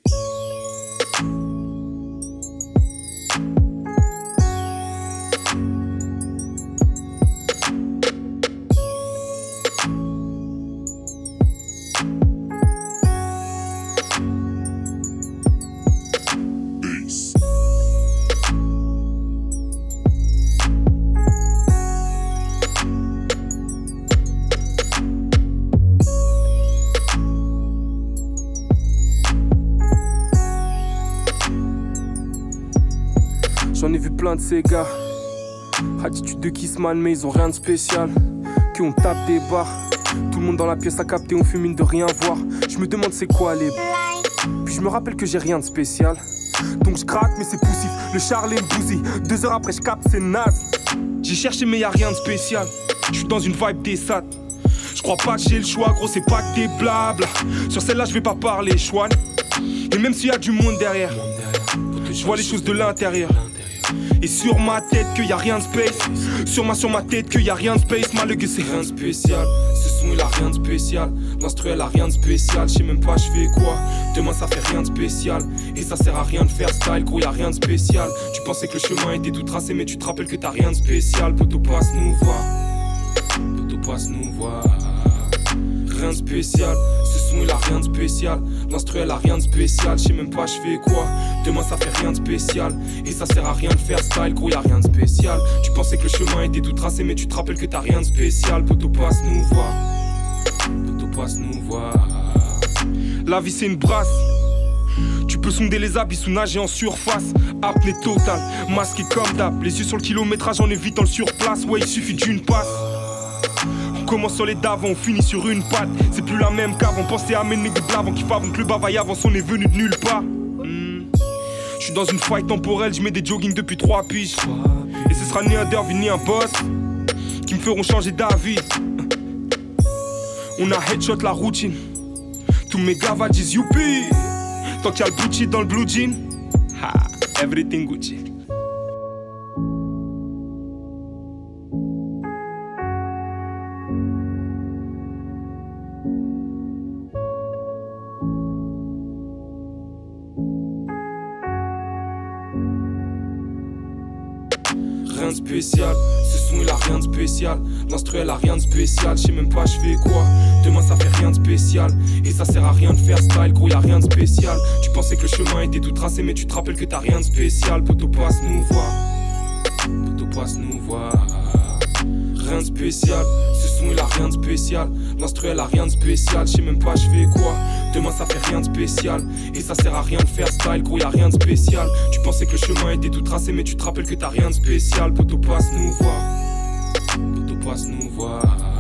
Plein de ces gars. Attitude de Kissman, mais ils ont rien de spécial. Que on tape des barres. Tout le monde dans la pièce a capté, on fume mine de rien voir. Je me demande c'est quoi les. Puis je me rappelle que j'ai rien de spécial. Donc je craque, mais c'est poussif. Le Charles et le bousille. Deux heures après, je capte, c'est naze. J'ai cherché, mais y a rien de spécial. Je suis dans une vibe des sats. Je crois pas que j'ai le choix, gros, c'est pas que des blabla. Sur celle-là, je vais pas parler, chouane. Et même s'il y a du monde derrière, je vois les choses de l'intérieur. Et sur ma tête qu'il y a rien de space. Sur ma sur ma tête qu'il y a rien de space. Malgré c'est rien de spécial. Ce son il a rien de spécial. L'instru elle a rien de spécial. Je sais même pas je fais quoi. Demain ça fait rien de spécial. Et ça sert à rien de faire style Gros y a rien de spécial. Tu pensais que le chemin était tout tracé Mais tu te rappelles que t'as rien de spécial. Poto passe nous voir. Poto passe nous voir. Rien de spécial, ce son il a rien de spécial L'instru elle a rien de spécial, je sais même pas je fais quoi Demain ça fait rien de spécial Et ça sert à rien de faire style, gros y a rien de spécial Tu pensais que le chemin était tout tracé mais tu te rappelles que t'as rien de spécial Poto passe nous voir Poto passe nous voir La vie c'est une brasse tu peux sonder les abysses ou nager en surface. Apnée totale, masqué comme d'hab. Les yeux sur le kilométrage en évitant le surplace. Ouais, il suffit d'une passe. Commence sur les d'avant, on finit sur une patte. C'est plus la même qu'avant. Pensez à mes nègres blavants qui favent que le bavaille avance, on est venu de nulle part. Hmm. Je suis dans une faille temporelle, je mets des jogging depuis trois piges. Et ce sera ni un derby ni un boss qui me feront changer d'avis. On a headshot la routine. Tous mes gavas disent youpi. Tant qu'il y a le Gucci dans le blue jean. Ha, everything Gucci. Ce son il a rien de spécial. L'instru elle a rien de spécial, je sais même pas je fais quoi. Demain ça fait rien de spécial. Et ça sert à rien de faire style, gros y a rien de spécial. Tu pensais que le chemin était tout tracé, mais tu te rappelles que t'as rien de spécial. Poto passe nous voir. Poto passe nous voir. Rien de spécial, ce son il a rien de spécial. L'instru elle a rien de spécial, je sais même pas je fais quoi. Demain ça fait rien de spécial. Et ça sert à rien de faire style, gros y a rien de spécial. Tu pensais que le chemin était tout tracé, mais tu te rappelles que t'as rien de spécial. Poto passe nous voir. Poto passe nous voir.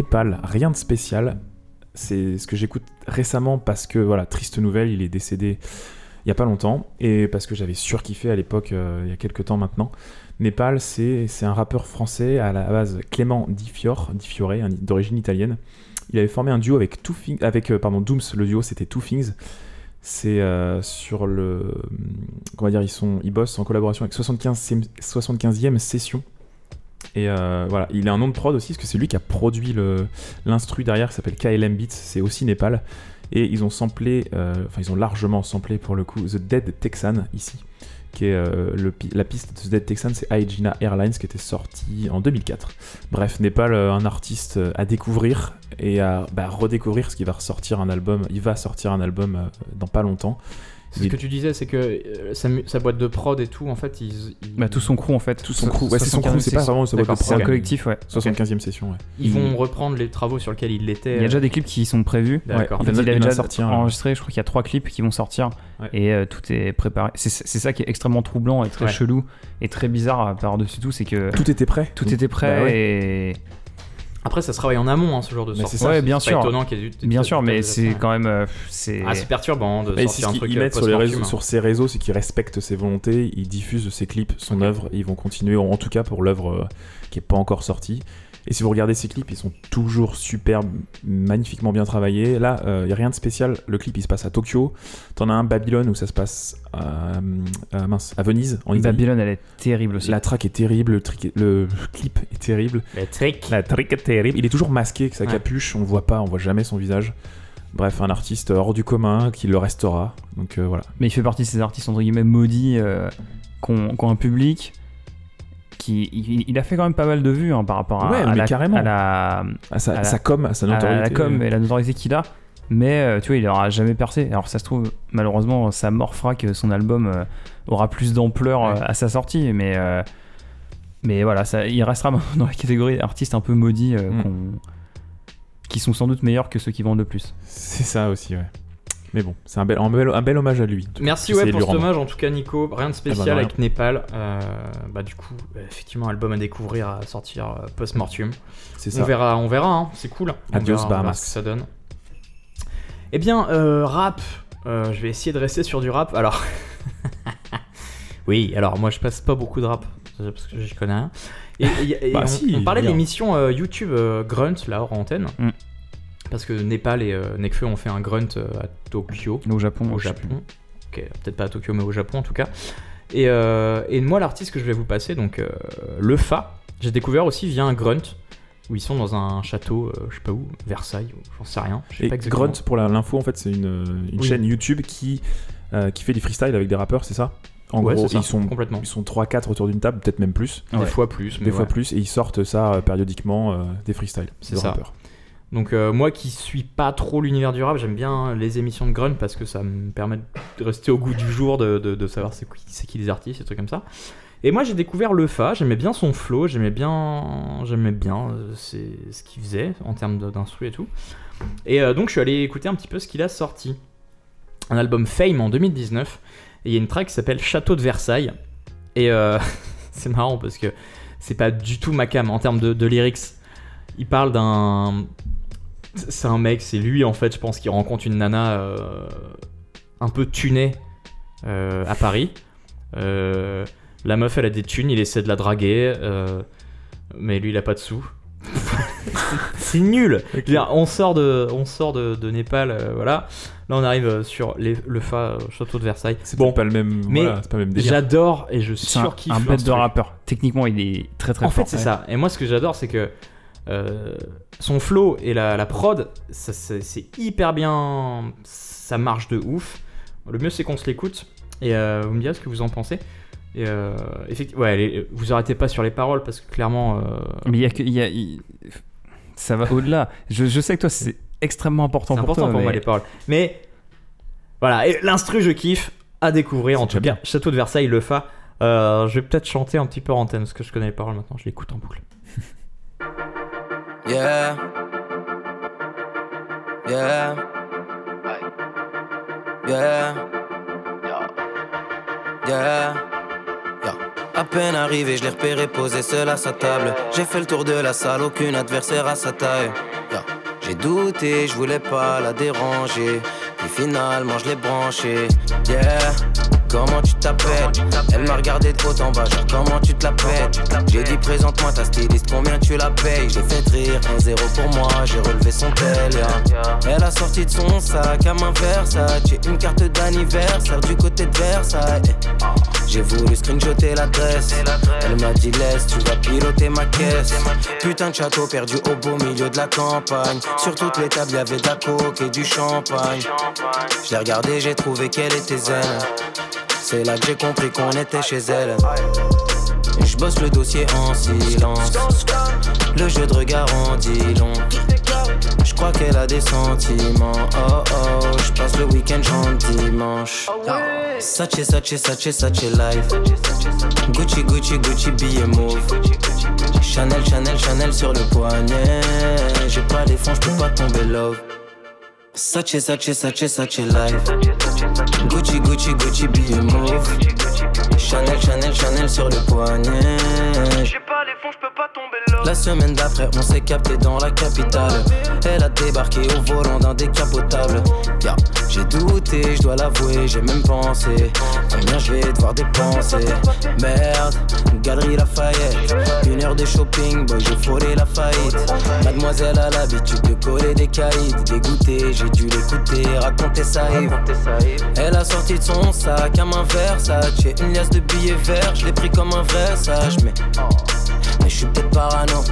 Népal, rien de spécial. C'est ce que j'écoute récemment parce que, voilà, triste nouvelle, il est décédé il y a pas longtemps et parce que j'avais surkiffé à l'époque, euh, il y a quelques temps maintenant. Népal, c'est un rappeur français à la base Clément Di Fior, Fiore, un- d'origine italienne. Il avait formé un duo avec, Two Things- avec euh, Dooms, le duo c'était Two Things. C'est euh, sur le. Comment dire, ils, sont, ils bossent en collaboration avec 75e, 75e Session. Et euh, voilà, il a un nom de prod aussi, parce que c'est lui qui a produit l'instru derrière, qui s'appelle KLM Beats, c'est aussi Népal. Et ils ont samplé, euh, enfin ils ont largement samplé pour le coup The Dead Texan ici, qui est euh, la piste de The Dead Texan, c'est Aegina Airlines qui était sorti en 2004. Bref, Népal, un artiste à découvrir et à bah, redécouvrir, parce qu'il va ressortir un album, il va sortir un album dans pas longtemps. Ce que tu disais, c'est que euh, sa, mu- sa boîte de prod et tout, en fait, ils. ils- Bah, tout son crew en fait. Tout son crew, ouais, c'est son crew, c'est pas vraiment sa boîte de D'accord, C'est un prod. collectif, ouais. 75e session, ouais. Ils vont reprendre les travaux sur lesquels il était. Il y a déjà des clips qui sont prévus. D'accord. En Il fait, en a- il a déjà sorti un, là. enregistré, je crois qu'il y a trois clips qui vont sortir Ouais. et euh, tout est préparé. C'est c'est ça qui est extrêmement troublant et très Ouais. chelou et très bizarre euh, par-dessus tout, c'est que Tout était prêt. tout était prêt Bah ouais. et Après, ça se travaille en amont, hein, ce genre de sortie. c'est. Ouais, bien sûr. étonnant qu'il y ait du- bien sûr, mais c'est quand même euh, c'est Ah, c'est perturbant de sortir ce un truc qu'ils euh, mettent sur, les réseaux, sur ses réseaux, c'est qu'ils respectent ses volontés, ils diffusent ses clips, son œuvre, et ils vont continuer, en tout cas pour l'œuvre euh, qui est pas encore sortie. Et si vous regardez ses clips, ils sont toujours superbes, magnifiquement bien travaillés. Là, il n'y a rien de spécial. Le clip, il se passe à Tokyo. T'en as un Babylone où ça se passe à, à- mince, à Venise, en Italie. Babylone, elle est terrible aussi. La track est terrible, le, trick- le clip est terrible. Le trick. La trick est terrible. Il est toujours masqué avec sa Ouais. capuche, on le voit pas, on voit jamais son visage. Bref, un artiste hors du commun qui le restera. Donc euh, voilà. Mais il fait partie de ces artistes entre guillemets maudits euh, qui ont, qui ont un public qui il, il a fait quand même pas mal de vues hein, par rapport à, Ouais, à mais la, carrément. à la À sa, sa com, à sa notoriété. la com et la notoriété qu'il a. Mais euh, tu vois, il aura jamais percé. Alors ça se trouve, malheureusement, sa mort fera que son album euh, aura plus d'ampleur euh, Ouais. à sa sortie. Mais, euh, mais voilà, ça, il restera dans la catégorie artistes un peu maudits euh, Mm. qui sont sans doute meilleurs que ceux qui vendent le plus. C'est ça aussi, ouais. Mais bon, c'est un bel, un, bel, un bel hommage à lui. Merci ouais, pour cet hommage en tout cas Nico, rien de Ah spécial bah, rien. avec Népal. Euh, bah du coup, effectivement, album à découvrir, à sortir euh, post-mortem. C'est On ça. verra, on verra, hein, c'est cool. On Adios, verra, on Bahamas. ce que ça donne. Eh bien, euh, rap, euh, je vais essayer de rester sur du rap. Alors, oui, alors moi je passe pas beaucoup de rap parce que je connais rien. Et, et- et Bah on, si, on parlait de l'émission euh, YouTube euh, Grunt là hors antenne. Mm. Parce que Népal et euh, Nekfeu ont fait un Grunt euh, à Tokyo Au Japon, au Japon. Ok, peut-être pas à Tokyo, mais au Japon en tout cas. Et, euh, et moi, l'artiste que je vais vous passer, donc euh, le Fa, j'ai découvert aussi via un Grunt, où ils sont dans un château, euh, je sais pas où, Versailles, j'en sais rien. Je sais Et pas exactement. Grunt, pour l'info, en fait, c'est une, une Oui. chaîne YouTube qui, euh, qui fait du freestyle avec des rappeurs, c'est ça? En Ouais, gros, ça, ils sont, complètement. ils sont 3-4 autour d'une table, peut-être même plus. Des Ouais. fois plus, mais Des fois plus, et ils sortent ça euh, périodiquement, euh, des freestyles C'est de ça. rappeurs. Donc euh, moi qui suis pas trop l'univers du rap, j'aime bien les émissions de Grunt parce que ça me permet de rester au goût du jour, de, de- savoir c'est qui, c'est qui les artistes, et trucs comme ça. Et moi j'ai découvert le Fa, j'aimais bien son flow, j'aimais bien, j'aimais bien euh, c'est ce qu'il faisait en termes d'instru et tout. Et euh, donc je suis allé écouter un petit peu ce qu'il a sorti. Un album Fame en 2019. Et il y a une track qui s'appelle Château de Versailles. Et c'est marrant parce que c'est pas du tout ma cam en termes de, de lyrics. Il parle d'un. C'est un mec, c'est lui en fait, je pense, qui rencontre une nana euh, un peu tunée euh, à Paris. Euh, la meuf, elle a des thunes, il essaie de la draguer, mais lui, il a pas de sous. c'est nul. Dire, on sort de, on sort de, de Népal, euh, voilà. Là, on arrive sur les- le fa euh, château de Versailles. C'est Bon, pas le même, mais voilà. J'adore et je C'est un, surkiffe. un bête de rappeur. Techniquement, il est très très En fort. fait, c'est ça. Et moi, ce que j'adore, c'est que son flow et la, la prod, c'est hyper bien. Ça marche de ouf. Le mieux, c'est qu'on se l'écoute. Et euh, vous me direz ce que vous en pensez. Et euh, effectivement, ouais, les- vous arrêtez pas sur les paroles parce que clairement. euh, Mais il y a que, y a- ça va au-delà. Je, je sais que toi, c'est extrêmement important pour important toi. pour moi les paroles. Mais voilà, et l'instru, je kiffe. À découvrir en tout cas. Château de Versailles, le fa. Euh, je vais peut-être chanter un petit peu en antenne parce que je connais les paroles maintenant. Je l'écoute en boucle. Yeah. Yeah. Yeah. Yeah. À peine arrivé, je l'ai repéré posé seul à sa table. J'ai fait le tour de la salle, aucun adversaire à sa taille. J'ai douté, je voulais pas la déranger. Puis finalement, je l'ai branché. Yeah. Comment tu t'appelles Elle m'a regardé de haut en bas, genre comment tu te la pètes J'ai dit présente-moi ta styliste, combien tu la payes. J'ai fait rire, 1-0 pour moi, j'ai relevé son tel yeah. Elle a sorti de son sac à main Versace. Une carte d'anniversaire du côté de Versailles J'ai voulu screenshotter l'adresse. Elle m'a dit laisse, tu vas piloter ma caisse. Putain de château perdu au beau milieu de la campagne. Sur toutes les tables y'avait de la coke et du champagne. Je l'ai regardé, j'ai trouvé qu'elle était zen. C'est là que j'ai compris qu'on était chez elle. Et je bosse le dossier en silence. Le jeu de regard en dit long. Je crois qu'elle a des sentiments. Oh oh, je passe le week-end genre dimanche. Sache, Sache, Sache, Sache life. Gucci, Gucci, Gucci, billet mauve. Chanel, Chanel, Chanel sur le poignet. J'ai pas les fonds, je peux pas tomber love. Sache, Sache, Sache, Sache life. Gucci, Gucci, Gucci, billet mauve. Chanel, Chanel, Chanel sur le poignet. J'ai pas les fonds, je peux pas tomber là. La semaine d'après, on s'est capté dans la capitale. Elle a débarqué au volant d'un décapotable. Yeah, J'ai douté, je dois l'avouer, j'ai même pensé. Combien je vais devoir dépenser Merde, Galerie Lafayette. Une heure de shopping, boy, j'ai frôlé la faillite. Mademoiselle a l'habitude de coller des caïds. Dégoûté, j'ai dû l'écouter, raconter sa Yves. Elle a sorti de son sac un main Versace. Une liasse de billets verts, je l'ai pris comme un vrai sage. Mais mais je suis peut-être parano.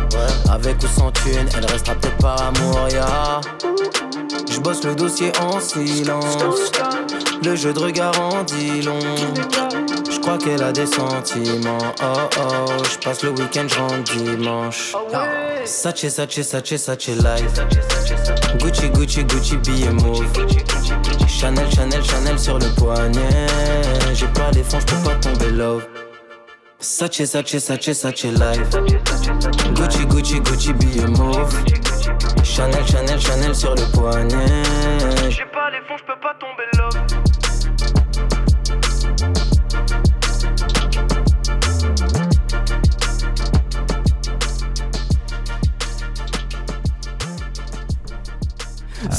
Avec ou sans thune, elle restera peut-être par amour, ya. Je bosse le dossier en silence. Le jeu de regard en dit long. Je crois qu'elle a des sentiments. Oh oh, je passe le week-end, je rentre dimanche. Sache, Sache, Sache, Sache live. Gucci, Gucci, Gucci, billet mauve. Chanel, Chanel, Chanel sur le poignet. J'ai pas les fonds, je peux pas tomber love. Sache, Sache, Sache, Sache live. Gucci, Gucci, Gucci, billet mauve. Chanel, Chanel, Chanel sur le poignet. J'ai pas les fonds, je peux pas tomber là.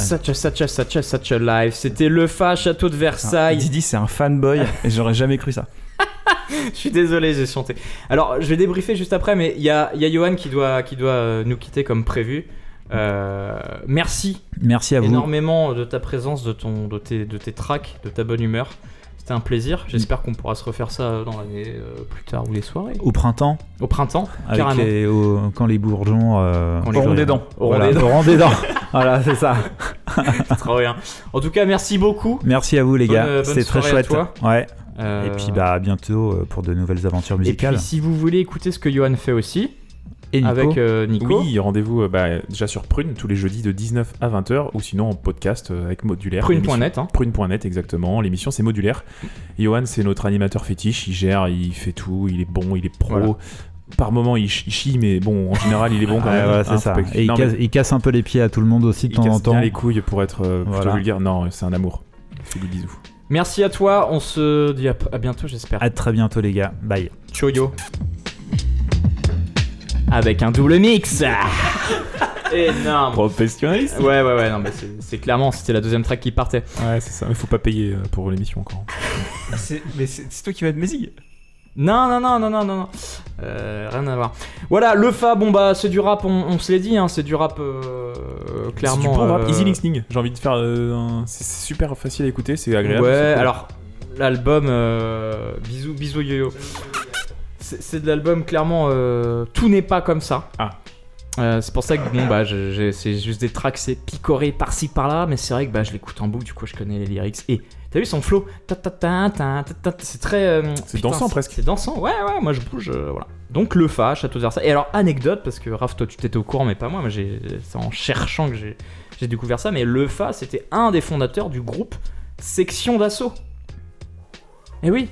Such a, such a, such a, such a life. C'était le Fa Château de Versailles. Didi, c'est un fanboy et j'aurais jamais cru ça. Je suis désolé, j'ai chanté. Alors, je vais débriefer juste après, mais il y a, y a Johan qui doit, qui doit euh, nous quitter comme prévu. Euh, merci Merci à vous. énormément de ta présence, de, ton, de, tes, de tes tracks, de ta bonne humeur. C'était un plaisir. J'espère qu'on pourra se refaire ça dans l'année euh, plus tard ou les soirées. Au printemps, Au printemps, avec carrément. les- au- quand les bourgeons. euh, Quand les Auront des dents. Auront voilà, des dents. auront des dents. voilà, c'est ça. Trop bien. En tout cas, merci beaucoup. Merci à vous, les Bonne- gars. euh, bonne C'était très soirée à chouette. toi. Ouais. Euh, Et puis, bah, à bientôt euh, pour de nouvelles aventures et musicales. puis, si vous voulez écouter ce que Johan fait aussi, Et Nico avec euh, Nico, Oui, rendez-vous euh, bah, déjà sur Prune tous les jeudis de 19 à 20h ou sinon en podcast euh, avec Modulaire. prune.net. Hein. Prune.net exactement, l'émission c'est modulaire. Johan c'est notre animateur fétiche, il gère, il fait tout, il est bon, il est pro. Voilà. Par moment il, ch- il chie mais bon en général il est bon quand Ouais, même. voilà, hein, ça. pas Et il, Non, mais casse, il casse un peu les pieds à tout le monde aussi de il temps en casse temps. bien les couilles pour être euh, plutôt Voilà. vulgaire. Non, c'est un amour. Fais des bisous. Merci à toi. On se dit à, à bientôt, j'espère. À très bientôt, les gars. Bye. Choyo. Avec un double mix. Énorme. Professionnaliste Ouais, ouais, ouais. Non, mais c'est- c'est clairement, c'était la deuxième track qui partait. Ouais, c'est ça, mais faut pas payer euh, pour l'émission encore. Mais c'est c'est toi qui vas être Mézig. Non, non, non, non, non, non. non. Euh, rien à voir. Voilà, le Fa, bon bah, c'est du rap, on, on se l'est dit, hein, c'est du rap euh, clairement. C'est du bon rap, euh, easy listening. J'ai envie de faire euh, un- c'est c'est super facile à écouter, c'est agréable. Ouais, c'est cool. alors l'album euh, bisous bisous yo-yo. C'est c'est de l'album clairement euh, tout n'est pas comme ça. Ah. Euh, c'est pour ça que bon bah c'est juste des tracks c'est picoré par-ci par-là mais c'est vrai que bah je l'écoute en boucle du coup je connais les lyrics et t'as vu son flow? Ta, ta, ta, ta, ta, ta, c'est très euh, C'est dansant, presque. c'est dansant ouais ouais moi je bouge voilà donc le Fa Château de Versailles et alors anecdote parce que Raph toi tu t'étais au courant mais pas moi moi j'ai c'est en cherchant que j'ai j'ai découvert ça mais le Fa c'était un des fondateurs du groupe Section d'assaut et oui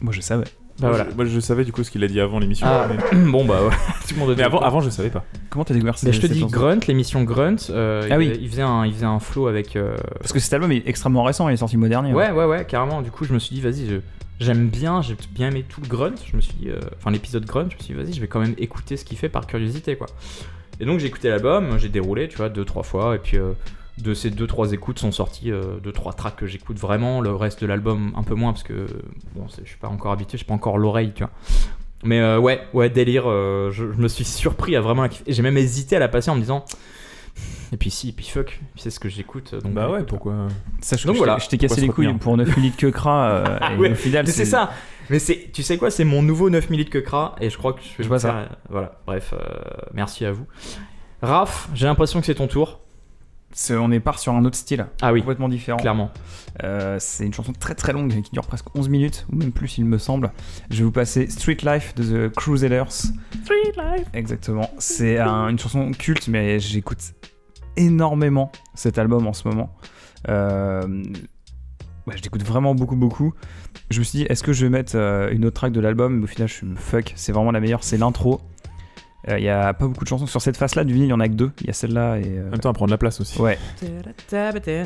Moi je savais. Bah moi, voilà je, moi, je savais du coup ce qu'il a dit avant l'émission. Ah, mais... bon bah ouais tout le monde mais avant, avant, je savais pas. Comment t'as découvert Mais ces- je te dis Grunt, l'émission Grunt, euh, Ah il, oui. il faisait un, il faisait un flow avec. euh, Parce que cet album est extrêmement récent, il est sorti le mois dernier. Ouais, ouais, ouais, carrément. Du coup, je me suis dit, vas-y, je- j'aime bien, j'ai bien aimé tout le Grunt. Je me suis dit, euh, enfin, l'épisode Grunt, je me suis dit, vas-y, je vais quand même écouter ce qu'il fait par curiosité, quoi. Et donc, j'ai écouté l'album, j'ai déroulé, tu vois, deux, trois fois, et puis. Euh, de ces deux trois écoutes sont sortis euh, deux trois tracks que j'écoute vraiment le reste de l'album un peu moins parce que bon je suis pas encore habitué j'ai pas encore l'oreille tu vois mais euh, ouais ouais délire euh, je, je me suis surpris à vraiment j'ai même hésité à la passer en me disant et puis si et puis fuck puis c'est ce que j'écoute donc Bah ouais, pourquoi? Sache que Donc je voilà. t'ai- je t'ai cassé les couilles pour 9 minutes que cra. euh, Ah et ouais, au final, Mais c'est ça. Mais c'est, tu sais quoi, c'est mon nouveau 9 minutes que cra et je crois que je vais Je vois faire- Voilà. Bref, euh, merci à vous. Raph, j'ai l'impression que c'est ton tour. On est part sur un autre style, Ah oui, complètement différent. clairement. Euh, c'est une chanson très très longue qui dure presque 11 minutes, ou même plus il me semble. Je vais vous passer Street Life de The Crusaders. Street Life Exactement. C'est un- une chanson culte, mais j'écoute énormément cet album en ce moment. Euh, ouais, je l'écoute vraiment beaucoup beaucoup. Je me suis dit, est-ce que je vais mettre euh, une autre track de l'album? Mais au final, je suis fuck, c'est vraiment la meilleure, c'est l'intro. Euh, Il y a pas beaucoup de chansons sur cette face-là du vinyle, il y en a que deux. Il y a celle-là et. euh, En même temps, à prendre la place aussi. Ouais.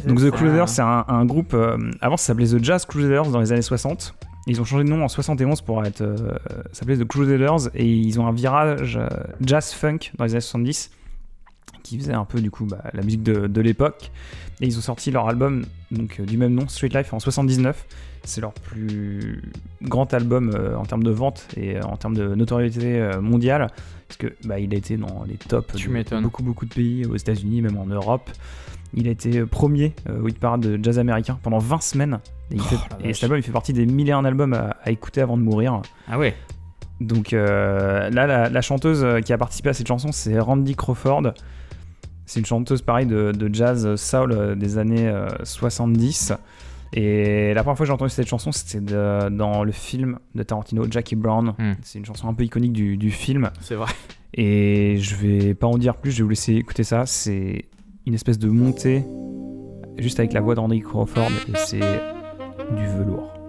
Donc The Crusaders, c'est un, un groupe. euh, avant, ça s'appelait The Jazz Crusaders dans les années 60. Ils ont changé de nom en 71 pour être euh, s'appeler The Crusaders et ils ont un virage euh, jazz funk dans les années 70 qui faisait un peu du coup bah, la musique de, de l'époque et ils ont sorti leur album donc euh, du même nom Street Life en 79 c'est leur plus grand album euh, en termes de vente et euh, en termes de notoriété mondiale. Parce que bah, il a été dans les tops Tu de beaucoup beaucoup de pays aux États-Unis même en Europe. Il a été premier au hit parade de jazz américain pendant 20 semaines. Et, il Oh, et cet album il fait partie des mille et un albums à, à écouter avant de mourir. Ah ouais. donc euh, là, la, la chanteuse qui a participé à cette chanson, c'est Randy Crawford. C'est une chanteuse pareil de, de jazz euh, soul euh, des années euh, 70. Et la première fois que j'ai entendu cette chanson, c'était dans le film de Tarantino, Jackie Brown. Hmm. C'est une chanson un peu iconique du, du film. C'est vrai. Et je vais pas en dire plus, je vais vous laisser écouter ça. C'est une espèce de montée, juste avec la voix de Randy Crawford, et c'est du velours.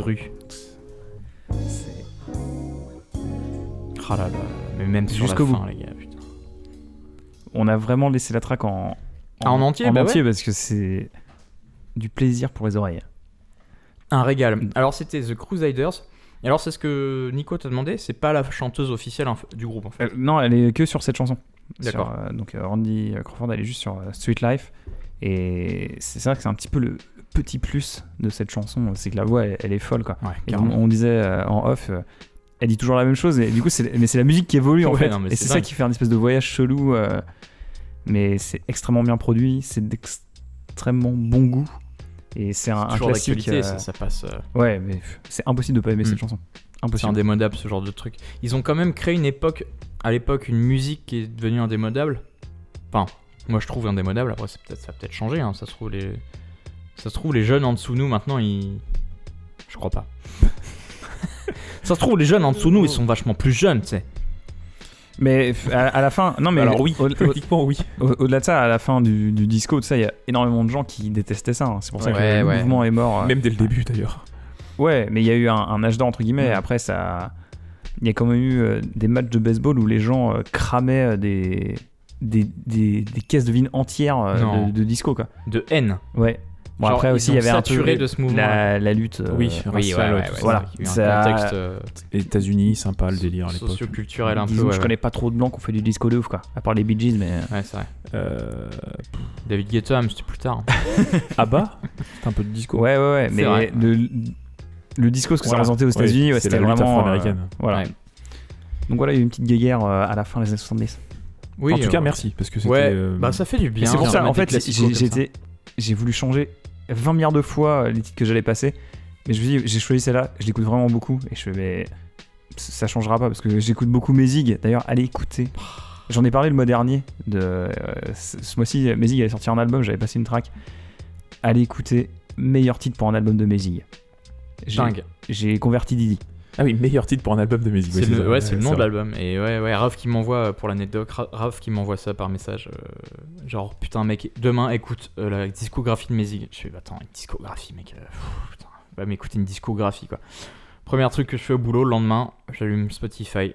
De rue. Oh là là, mais même sur Jusqu'au la bout. fin, les gars. putain. On a vraiment laissé la track en, Ah, en entier, en bah entier ouais. parce que c'est du plaisir pour les oreilles. Un régal. Alors c'était The Crusaders. Et alors c'est ce que Nico t'a demandé, c'est pas la chanteuse officielle inf- du groupe en fait. Euh, non, elle est que sur cette chanson. D'accord. Sur, euh, donc euh, Randy Crawford, elle est juste sur Street Life. Et c'est vrai que c'est un petit peu le petit plus de cette chanson, c'est que la voix, elle, elle est folle quoi. Ouais, Et on, disait euh, en off, euh, elle dit toujours la même chose, et du coup, c'est, mais c'est la musique qui évolue en Ouais, fait. non, et c'est c'est ça qui fait un espèce de voyage chelou, euh, mais c'est extrêmement bien produit, c'est d'extrêmement bon goût, et c'est un, un classique. ça, ça passe. Ouais, mais c'est impossible de pas aimer Mm. cette chanson. C'est Impossible. indémodable ce genre de truc. Ils ont quand même créé une époque, à l'époque, une musique qui est devenue indémodable. Enfin, moi je trouve indémodable. Après, c'est peut-être, ça a peut-être changé. hein. Ça se trouve les, ça se trouve les jeunes en dessous de nous maintenant ils, je crois pas. ça se trouve les jeunes en dessous de nous ils sont vachement plus jeunes, tu sais. Mais à, à la fin, non mais Alors oui, politiquement oui. au- au-delà de ça, à la fin du, du disco, tout ça, il y a énormément de gens qui détestaient ça. hein. C'est pour ça que Ouais, le mouvement est mort. euh. Même dès le début d'ailleurs. Ouais, mais il y a eu un, un âge d'or entre guillemets. Ouais. Après, ça, il y a quand même eu euh, des matchs de baseball où les gens euh, cramaient euh, des, des, des, des caisses de vin entières euh, de disco quoi. De haine. Ouais. Bon Genre, après aussi, il y avait un peu de ce mouvement. la, la lutte. euh, Oui, raciale, tout ça. voilà. Il y a eu un Ça- contexte euh, États-Unis, sympa le délire à l'époque. socio-culturel un peu. disons que ouais, je connais pas trop de blancs qui ont fait du disco de ouf quoi. À part les Bee Gees, mais. Ouais, c'est vrai. Euh... David Guetta, mais c'était plus tard. Abba, c'est un peu de disco. Ouais, ouais, ouais. Mais vrai. le, le disco, ce que Voilà. ça représentait aux États-Unis, c'était vraiment. euh, voilà. Ouais. Donc voilà, il y a eu une petite guéguerre euh, à la fin des années 70. Oui, en tout cas, euh, merci parce que c'était. Ouais, euh, bah ça fait du bien. C'est pour de ça, en fait, ça. j'étais, j'ai voulu changer 20 milliards de fois euh, les titres que j'allais passer. Mais je me dis, j'ai choisi celle-là, je l'écoute vraiment beaucoup. Et je fais, mais ça changera pas parce que j'écoute beaucoup Mézig. D'ailleurs, allez écouter. J'en ai parlé le mois dernier. De, euh, ce mois-ci, Mézig allait sortir un album, j'avais passé une track. Allez écouter, meilleur titre pour un album de Mézig. Dingue. J'ai converti Didi. Ah oui, meilleur titre pour un album de musique. C'est le, ouais, c'est le nom de l'album. Et ouais, ouais, Raph qui m'envoie euh, pour l'anecdote, Ra- Raph qui m'envoie ça par message. euh, genre, putain, mec, demain, écoute euh, la discographie de Mézig. Je fais, bah, attends, une discographie, mec. euh, pff, putain, va m'écouter une discographie, quoi. Premier truc que je fais au boulot, le lendemain, j'allume Spotify.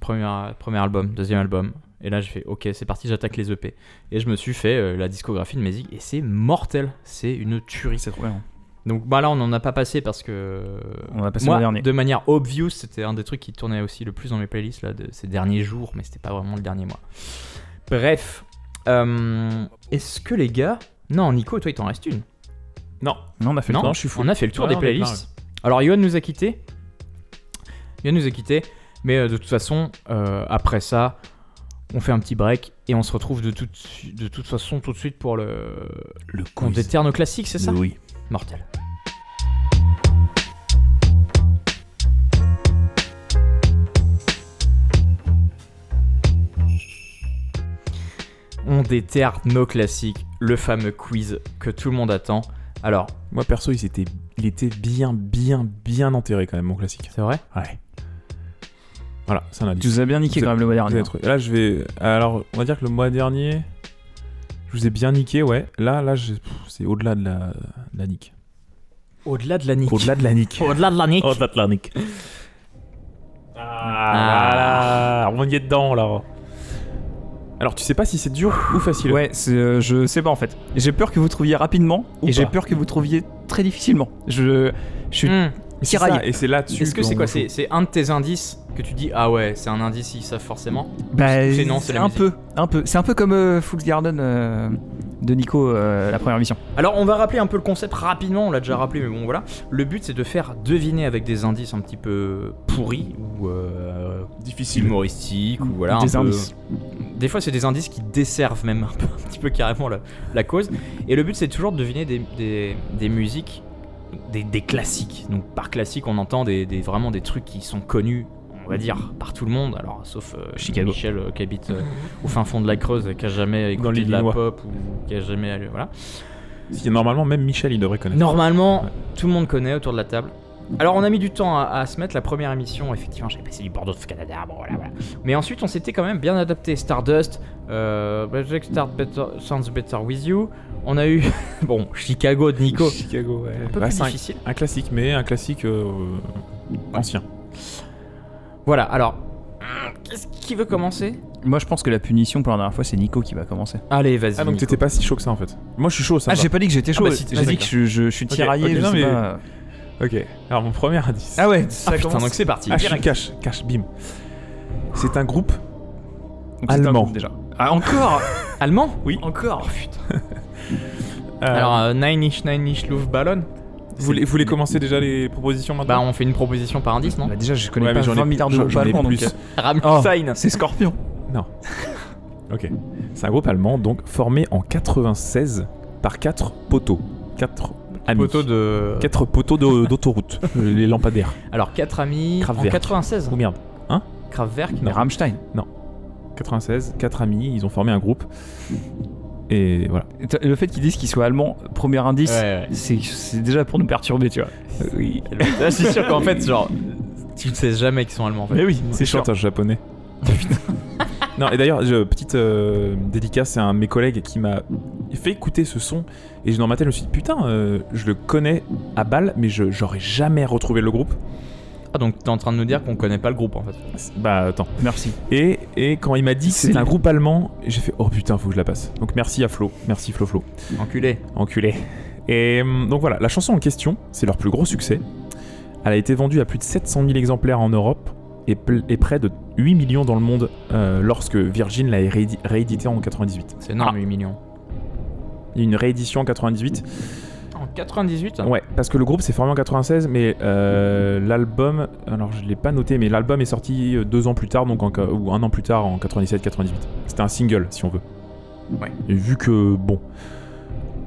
Premier, premier album, deuxième album. Et là, j'ai fait, ok, c'est parti, j'attaque les EP. Et je me suis fait euh, la discographie de Mézig. Et c'est mortel. C'est une tuerie. C'est trop bien. Donc bah là on n'en a pas passé parce que On a passé moi le dernier. de manière obvious c'était un des trucs qui tournait aussi le plus dans mes playlists là de ces derniers jours mais c'était pas vraiment le dernier mois. Bref, euh, est-ce que les gars non Nico toi il t'en reste une Non, Non, on a fait le non, tour. je suis fou. on a fait le tour Ouais, des playlists. Alors Yohan nous a quitté, Yohan nous a quitté mais euh, de toute façon euh, après ça on fait un petit break et on se retrouve de toute, de toute façon tout de suite pour le Le on déterre nos classiques c'est ça? Oui. Mortel. On déterre nos classiques, le fameux quiz que tout le monde attend. Alors, Moi perso, il était, il était bien, bien, bien enterré quand même mon classique. c'est vrai? Ouais. Voilà, c'est un Tu indice. nous as bien niqué quand même le mois dernier. Là, je vais. Alors, on va dire que le mois dernier, je vous ai bien niqué, ouais. Là, là, je- c'est au-delà de la, de la nique. Au-delà de la nique. Au-delà de la nique. Au-delà de la nique. Au-delà de la nique. Ah, on y est dedans là. Alors, tu sais pas si c'est dur ou facile. Ouais, euh, je sais pas en fait. J'ai peur que vous trouviez rapidement Ou et j'ai peur que vous trouviez très difficilement. Je, je suis Hmm. Ça, et c'est là-dessus. Est-ce que c'est quoi. C'est c'est un de tes indices que tu dis Ah ouais, c'est un indice, ils savent forcément Bah, C'est non, c'est la un musique. peu, un peu. C'est un peu comme euh, Fool's Garden euh, de Nico, euh, la première mission. Alors on va rappeler un peu le concept rapidement, on l'a déjà rappelé mais bon voilà. Le but c'est de faire deviner avec des indices un petit peu pourris ou euh, Difficile. humoristiques ou voilà. Des un peu- indices. Des fois c'est des indices qui desservent même un, peu, un petit peu carrément la, la cause. Et le but c'est toujours de deviner des, des- des musiques, des, des classiques. Donc par classique on entend des, des- vraiment des trucs qui sont connus. On va dire par tout le monde, alors sauf euh, Chicago. Michel euh, qui habite euh, au fin fond de la Creuse, qui a jamais écouté de la pop ou qui a jamais voilà. Si, Normalement, même Michel, il devrait connaître. Normalement, Ouais. tout le monde connaît autour de la table. Alors on a mis du temps à, à se mettre la première émission, effectivement j'ai passé du Bordeaux de Canada, bon voilà voilà. Mais ensuite on s'était quand même bien adapté. Stardust, euh, Project Start Better, Sounds Better With You. On a eu, bon, Chicago de Nico. Chicago, ouais. Un peu Bah, plus c'est un- difficile. Un, classique, mais un classique euh, ancien. Voilà, alors, qu'est-ce qui veut commencer? Moi, je pense que la punition pour la dernière fois, c'est Nico qui va commencer. Allez, vas-y. Ah, donc t'étais pas si chaud que ça en fait. Moi je suis chaud, ça. Ah, j'ai pas dit que j'étais chaud. bah, si, t'es j'ai chaud, dit que je, je- je suis tiraillé. ok, je non, sais mais- pas. Ok, alors mon premier indice. Ah ouais, Ah ça putain, donc c'est parti. Ah, je suis direct. cash, cash, bim. C'est un groupe Donc, c'est un allemand. groupe, déjà. Ah, encore Allemand Oui. Encore putain. Euh, Alors, euh, Nine Inch Nine Inch Luftballon. vous, voulez, vous voulez commencer déjà les propositions Bah, maintenant on fait une proposition par indice, non Bah, déjà, je connais Ouais, mais pas j'en ai- 20 milliards de j'en- groupes j'en ai allemands, donc. plus. euh, Rammstein. C'est Scorpion. Non. ok. C'est un groupe allemand, donc formé en 96 par quatre poteaux. Quatre amis. Poteau de. Quatre poteaux de- d'autoroute, euh, les lampadaires. Alors, 4 amis en Kraftwerk. 96. Oh merde. Kraftwerk. Mais Rammstein. 96, quatre amis, ils ont formé un groupe. Et voilà. Le fait qu'ils disent qu'ils soient allemands, premier indice, Ouais, ouais. c'est c'est déjà pour nous perturber, tu vois. Oui. Là, je suis sûr qu'en fait, genre, tu ne sais jamais qu'ils sont allemands. En fait. Mais oui, C'est chanteur japonais. non, et d'ailleurs, je- petite euh, dédicace, c'est un de mes collègues qui m'a fait écouter ce son. Et dans ma tête, je me suis dit, putain, euh, je le connais à balle, mais je j'aurais jamais retrouvé le groupe. Ah, donc t'es en train de nous dire qu'on connaît pas le groupe en fait. Bah, attends. Merci. Et, et quand il m'a dit que C'est c'était un groupe allemand, j'ai fait, oh putain, faut que je la passe. Donc merci à Flo. Merci Flo Flo. Enculé. Enculé. Et hum, donc voilà, la chanson en question, c'est leur plus gros succès. Elle a été vendue à plus de 700 000 exemplaires en Europe et, près de 8 millions dans le monde euh, lorsque Virgin l'a réédi- réédité en 98. C'est énorme, Ah. 8 millions. Il y a une réédition en 98. En 98 Ouais, parce que le groupe s'est formé en 96, mais euh, l'album, alors je l'ai pas noté, mais l'album est sorti euh, deux ans plus tard, donc en, ou un an plus tard en 97-98. C'était un single, si on veut. Ouais. Et vu que, bon,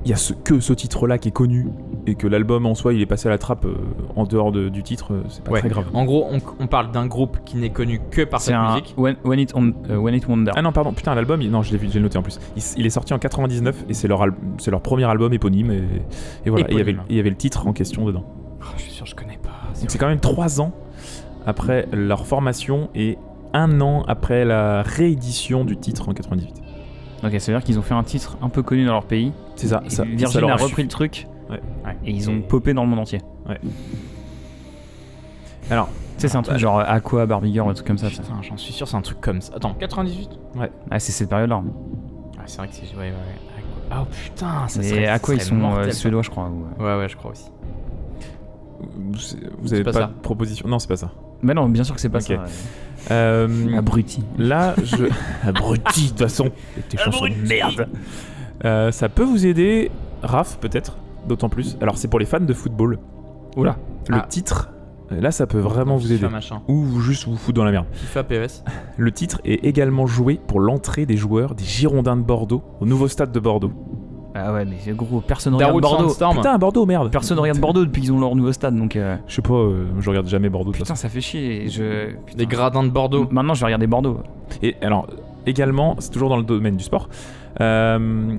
il y a ce, que ce titre-là qui est connu, et que l'album en soi, il est passé à la trappe euh, en dehors de- du titre, euh, c'est pas Ouais. très grave. En gros, on, on parle d'un groupe qui n'est connu que par cette un musique. when, when it on, euh, When It Wonder. Ah non, pardon, putain, l'album, il- non, je l'ai vu, je l'ai noté en plus. Il, est sorti en 99 et c'est leur, c'est leur premier album éponyme. Et, et voilà, il y, avait, il y avait le titre en question dedans. Oh, je suis sûr, je connais pas. Donc c'est quand même 3 ans après leur formation et un an après la réédition du titre en 98. Ok, ça veut dire qu'ils ont fait un titre un peu connu dans leur pays. C'est ça. Et ça Virgin ça a repris le truc. Ouais. Et ils ont popé dans le monde entier. Alors, Tu sais, c'est un truc genre Aqua, Barbie Girl, un truc comme ça. Putain, j'en suis sûr, c'est un truc comme ça. Attends, 98 Ah, c'est cette période-là. Ah, c'est vrai que c'est. Ouais, ouais, ouais. Aqua. Oh putain, ça serait. ça Aqua, ils sont euh, suédois, je crois. ou, euh. Ouais, ouais, je crois aussi. Vous- vous avez pas pas, ça. de proposition Non, c'est pas ça. Mais non, bien sûr que c'est pas ça. ouais. Euh, Abruti. là, je. Abruti, de toute façon. Tes chansons de merde. Euh, ça peut vous aider, Raph, peut-être, d'autant plus. Alors, c'est pour les fans de football. Oula. Le Ah. titre, euh, là, ça peut vraiment vous aider. machin. Ou vous- juste vous foutre dans la merde. FIFA PES. Le titre est également joué pour l'entrée des joueurs des Girondins de Bordeaux au nouveau stade de Bordeaux. Ah ouais, mais gros, personne regarde Darude Bordeaux. Sandstorm. Putain, à Bordeaux, merde. Personne regarde Bordeaux depuis qu'ils ont leur nouveau stade, donc. euh, Je sais pas, euh, je regarde jamais Bordeaux de toute Putain, façon. ça fait chier. Je. putain. Des gradins de Bordeaux. Maintenant, je vais regarder Bordeaux. Et alors, également, c'est toujours dans le domaine du sport. euh,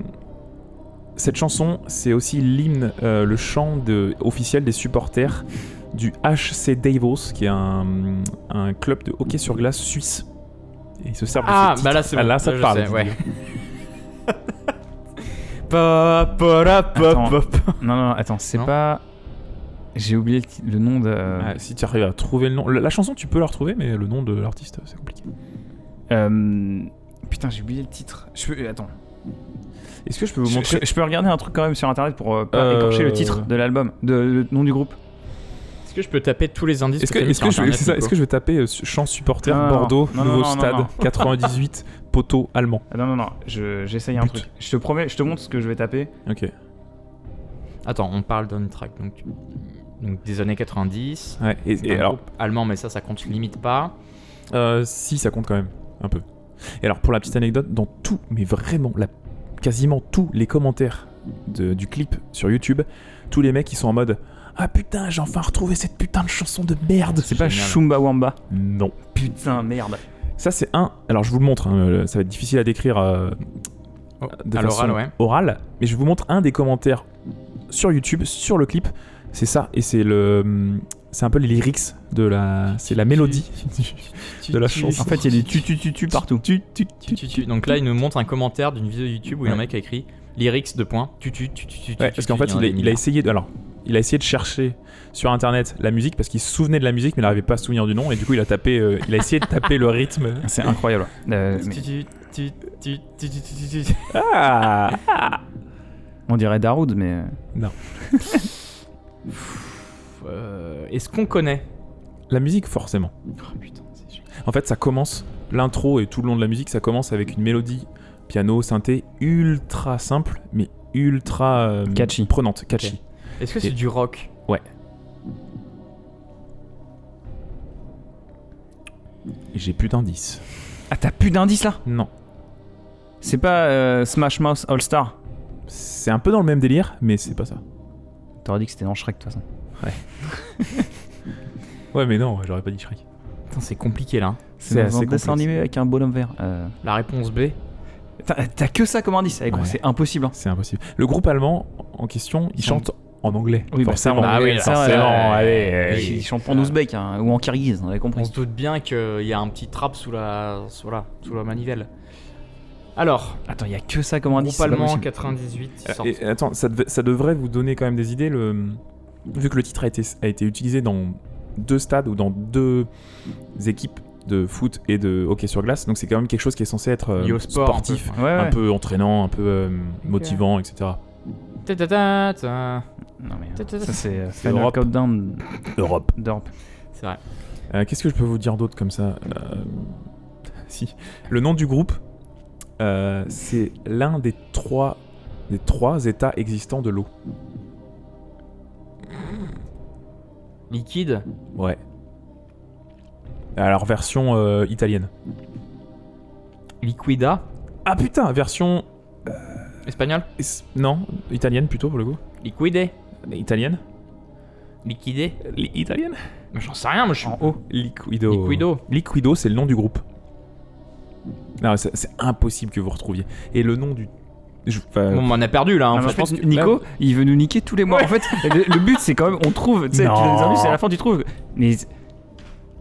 cette chanson, c'est aussi l'hymne, euh, le chant de, officiel des supporters du HC Davos, qui est un, un club de hockey sur glace suisse. Et ils se servent de Ah, bah là, c'est Ah, bon. là, ça te je parle. sais, ouais. Pa, pa, ra, pa, Attends. pa, pa. Non, non, attends, c'est Non pas. J'ai oublié le, nom de. Ah, si tu arrives à trouver le nom. La, la chanson, tu peux la retrouver, mais le nom de l'artiste, c'est compliqué. Euh, Putain, j'ai oublié le titre. Je peux... Attends. Est-ce que je peux vous Je, montrer je- je peux regarder un truc quand même sur internet pour euh, pas Euh, écorcher le titre de l'album, de, le nom du groupe? Est-ce que je peux taper tous les indices Est-ce que, mis est-ce que, je, Nico est-ce que je vais taper euh, chant supporter Bordeaux, non, nouveau non, non, stade, non. 98, poteau allemand Ah, non, non, non, je- j'essaye un But. truc. Je te promets, je te montre ce que je vais taper. Ok. Attends, on parle d'un track donc, donc des années 90. Ouais, et, alors, allemand, mais ça, ça compte limite pas. euh, si, ça compte quand même, un peu. Et alors, pour la petite anecdote, dans tout, mais vraiment, la, quasiment tous les commentaires de- du clip sur YouTube, tous les mecs, ils sont en mode Ah putain, j'ai enfin retrouvé cette putain de chanson de merde C'est pas Génial. Shumba Wamba. Non. Putain, merde. Ça, c'est un. Alors, je vous le montre, hein, euh, ça va être difficile à décrire euh, Oh, de à façon l'oral, ouais. orale, mais je vous montre un des commentaires sur YouTube, sur le clip. C'est ça, et c'est le. hum, c'est un peu les lyrics de la. C'est la mélodie de la chanson. En fait, il y a des tu tu tu tu partout. Tu, tu, Tu, tu. Donc là, il nous montre un commentaire d'une vidéo YouTube où il y a un Ouais. mec a écrit lyrics de points. Tu, tu, tu, tu, tu, Ouais, tu, parce qu'en fait, il a, il essayé de. Alors, il a essayé de chercher sur internet la musique parce qu'il se souvenait de la musique mais il n'arrivait pas à se souvenir du nom et du coup il a tapé euh, il a essayé de taper le rythme C'est incroyable. Euh, mais Tu, tu, tu, tu, tu, tu, tu, tu. ah on dirait Daroud, mais. euh, Euh, Est-ce qu'on connaît la musique forcément Oh putain, en fait ça commence l'intro et tout le long de la musique ça commence avec une mélodie piano synthé ultra simple mais ultra euh, Catchy. prenante catchy. Est-ce que c'est du rock et j'ai plus d'indices. Ah, t'as plus d'indices là? Non. C'est pas euh, Smash Mouth All Star c'est un peu dans le même délire mais c'est pas ça. T'aurais dit que c'était dans Shrek de toute façon. ouais. Mais non j'aurais pas dit Shrek. Putain, c'est compliqué là. C'est un dessin animé avec un bonhomme vert. Euh, La réponse B? T'as que ça comme indice, eh, Ouais. c'est impossible. hein. c'est impossible le groupe allemand en question il Ils chante en anglais Oui, bah, forcément on- Ah oui, ça, forcément euh, allez euh, Ils chantent en ouzbek hein, ou en kirghiz, on avait On compris. se doute bien qu'il y a un petit trap sous la, sous la, sous la manivelle. Alors, Attends, il y a que ça comme indice. groupe allemand possible. 98. ils Euh, et- attends, ça, devrait vous donner quand même des idées. Le... Vu que le titre a été, a été utilisé dans deux stades ou dans deux équipes de foot et de hockey sur glace, donc c'est quand même quelque chose qui est censé être euh, sport, sportif, un peu. Ouais, ouais. un peu entraînant, un peu euh, motivant, etc. Ta, ta, ta, ta. Non, mais, Ta, ta, euh, ta. ça, c'est euh, Europe. Countdown Europe. d'Europe. C'est vrai. Euh, Qu'est-ce que je peux vous dire d'autre comme ça Euh, Si. Le nom du groupe, euh, c'est l'un des trois, des trois états existants de l'eau. Liquide? Ouais. Alors, version euh, italienne. Liquida. Ah putain, version Espagnol. Es- Non, italienne plutôt pour le coup. Liquide. Italienne Liquidé. Li- Italienne Mais J'en sais rien, moi je suis en haut. Liquido. Liquido. Liquido, c'est le nom du groupe. Non, c'est c'est impossible que vous retrouviez. Et le nom du. je- enfin, Bon, on a perdu là. hein. Ah, en je pense fait, que Nico, il veut nous niquer tous les mois. En fait, le, le but c'est quand même, on trouve, tu sais, tu Non. donnes des indices et à la fin tu trouves. Mais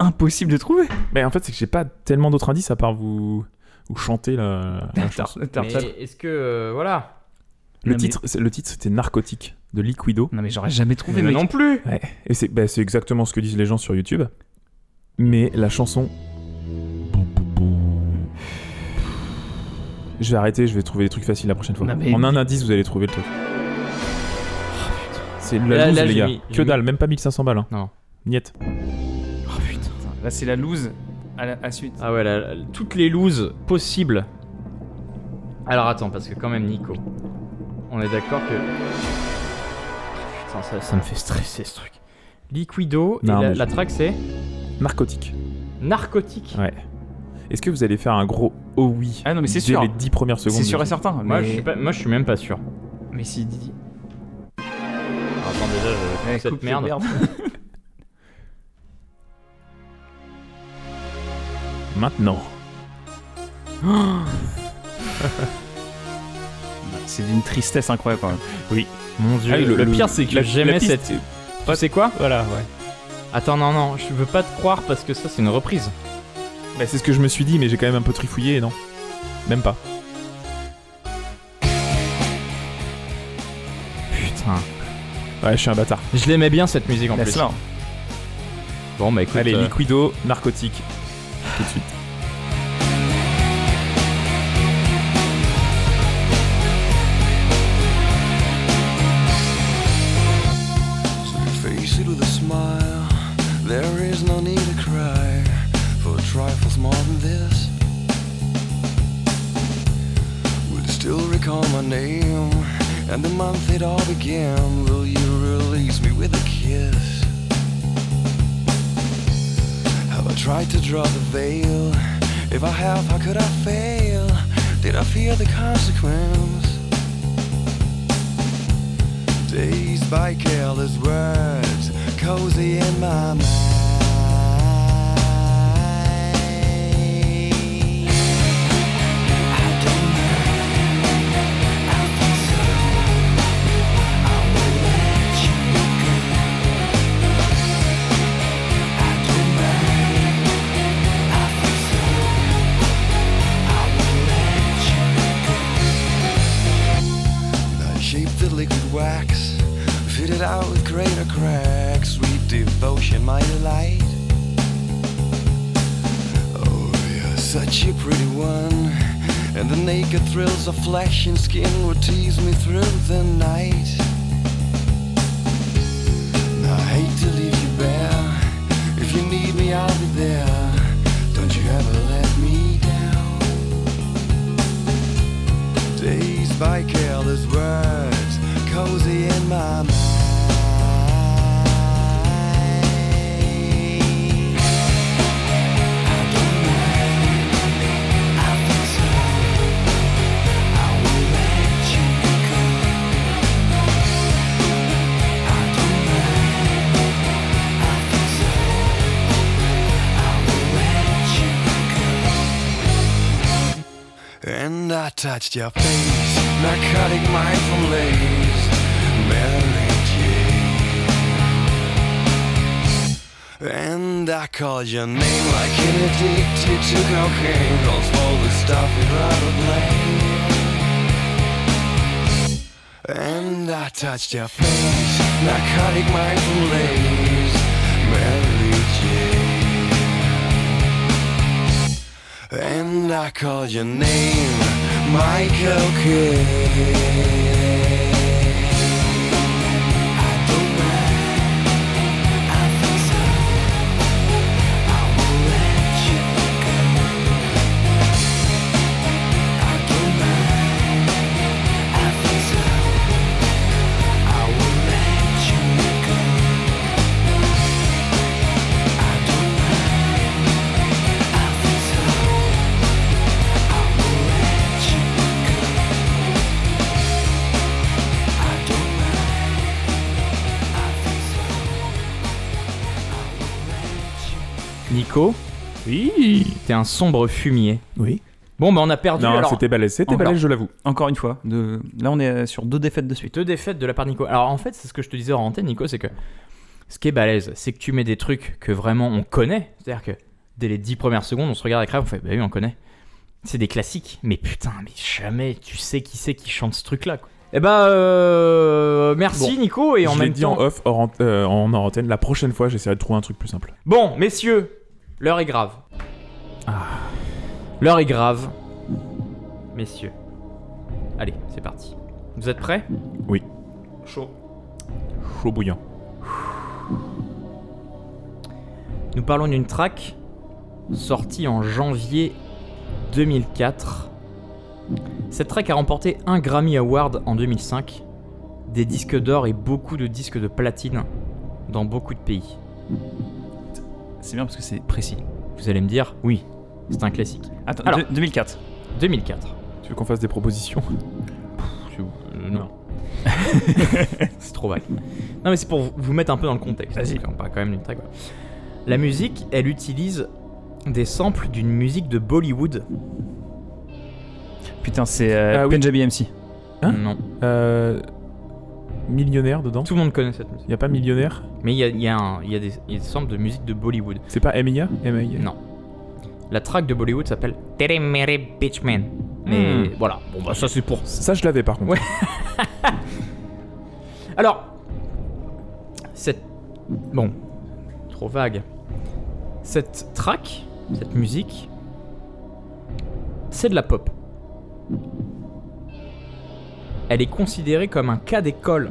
impossible de trouver. Mais en fait, c'est que j'ai pas tellement d'autres indices à part vous, vous chanter la, la chanson. Est-ce que euh, voilà Le Non, titre, c'est- le titre, c'était Narcotique de Liquido. Non mais j'aurais jamais trouvé. Mais mec. non plus. Ouais. Et c'est bah, c'est exactement ce que disent les gens sur YouTube. Mais la chanson. Je vais arrêter, je vais trouver des trucs faciles la prochaine fois. Non, mais- En un indice, vous allez trouver le truc. C'est Là- la loose, là, les gars. mis- que dalle, même pas 1500 balles. Hein. Non. Niet. Là c'est la loose à la à suite. Ah ouais, la- la- toutes les looses possibles. Alors attends, parce que quand même, Nico, on est d'accord que. Putain, ça, ça me fait stresser ce truc. Liquido, Non, et la, mais la je- track c'est Narcotique. Narcotique. Ouais. Est-ce que vous allez faire un gros oh oui Ah non, mais c'est dès sûr. les 10 premières secondes C'est sûr et certain. Moi, mais... je suis pas- moi, je suis même pas sûr. Mais si Didi. Alors, attends, déjà, je- Eh, cette coupe merde. merde. Maintenant. C'est d'une tristesse incroyable quand même. Mon dieu. Ah oui, le, le- pire, c'est que la- j'aimais la piste- cette. Tu sais quoi Voilà, ouais. Attends, non, non, je veux pas te croire parce que ça, c'est une reprise. Bah, c'est ce que je me suis dit, mais j'ai quand même un peu trifouillé et non? Même pas. Putain. Ouais, je suis un bâtard. Je l'aimais bien cette musique en plus. Bon, bah écoute. Allez, euh, Liquido, narcotique. Tout de. Draw the veil? If I have, how could I fail? Did I fear the consequence? Dazed by careless words, cozy in my mind. And skin would tease me through the night. Touched your face, narcotic mindful lace, Mary Jane. And I called your name like an addicted to cocaine, calls for the stuff you'd rather blame. And I touched your face, narcotic mindful lace, Mary Jane. And I called your name, Michael Kidd. Nico, Oui. t'es un sombre fumier. Oui. Bon, bah on a perdu. Non, alors, c'était balèze, c'était balèze, je l'avoue. Encore une fois, de... là on est sur deux défaites de suite. deux défaites de la part de Nico. Alors en fait, c'est ce que je te disais en antenne, Nico, c'est que ce qui est balèze, c'est que tu mets des trucs que vraiment on connaît. C'est-à-dire que dès les 10 premières secondes, on se regarde l'écran, on fait, bah oui, on connaît. C'est des classiques. Mais putain, mais jamais tu sais qui c'est qui chante ce truc-là. quoi. Eh bah, euh, merci Bon, Nico, et en je l'ai même dit temps. en off, hors euh, en antenne. La prochaine fois, j'essaierai de trouver un truc plus simple. Bon, messieurs, l'heure est grave. L'heure est grave. Messieurs. Allez, c'est parti. Vous êtes prêts? Oui. Chaud. Chaud bouillant. Nous parlons d'une track sortie en janvier 2004. Cette track a remporté un Grammy Award en 2005, des disques d'or et beaucoup de disques de platine dans beaucoup de pays. C'est bien parce que c'est précis. Vous allez me dire, oui, c'est un classique. Attends, Alors. deux- 2004. 2004. Tu veux qu'on fasse des propositions? Euh, non. c'est trop vague. Non, mais c'est pour vous- mettre un peu dans le contexte. Vas-y. On parle quand même d'une voilà. La musique, elle utilise des samples d'une musique de Bollywood. Putain, c'est euh, Ah oui. Punjabi MC. Hein? Non. Euh, millionnaire dedans Tout le monde connaît cette musique. Y a pas millionnaire Mais il y a, il y a un- il y a des, il y a des samples de musique de Bollywood. C'est pas Emiya M.I.A. Non. La track de Bollywood s'appelle Tere Mere Bitchman. Mais Hmm. voilà, bon bah ça c'est pour. Ça, je l'avais par contre. Ouais. Alors, cette. Bon, trop vague. Cette track, cette musique, c'est de la pop. Elle est considérée comme un cas d'école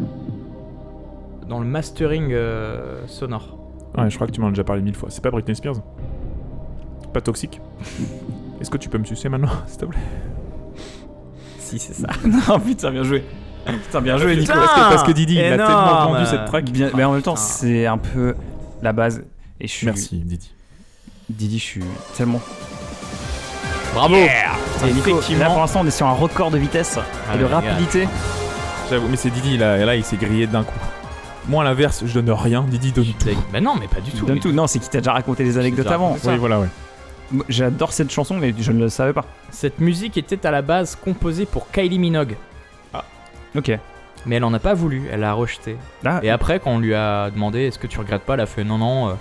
dans le mastering euh, sonore. Ouais, je crois que tu m'en as déjà parlé mille fois. C'est pas Britney Spears Pas toxique Est-ce que tu peux me sucer maintenant, s'il te plaît? Si, c'est ça. non, putain, bien joué. Putain, bien joué, Nico. Parce, que, parce que Didi, il a tellement vendu cette track. Bien- mais en même temps, c'est un peu la base. Et je suis. Merci, Didi. Didi, je suis tellement. Bravo Nico, là effectivement- pour l'instant, on est sur un record de vitesse Ah et de rapidité. J'avoue, mais c'est Didi, là, là il s'est grillé d'un coup. Moi, à l'inverse, je donne rien. Didi donne tout. Bah non, mais pas du tout. Donne mais- tout. Non, c'est qui t'a déjà raconté les anecdotes avant. Oui, voilà, ouais. J'adore cette chanson, mais je ne le savais pas. Cette musique était à la base composée pour Kylie Minogue, Ok. mais elle en a pas voulu, elle l'a rejeté. Ah, Et après, quand on lui a demandé est-ce que tu regrettes pas, elle a fait non, non, euh,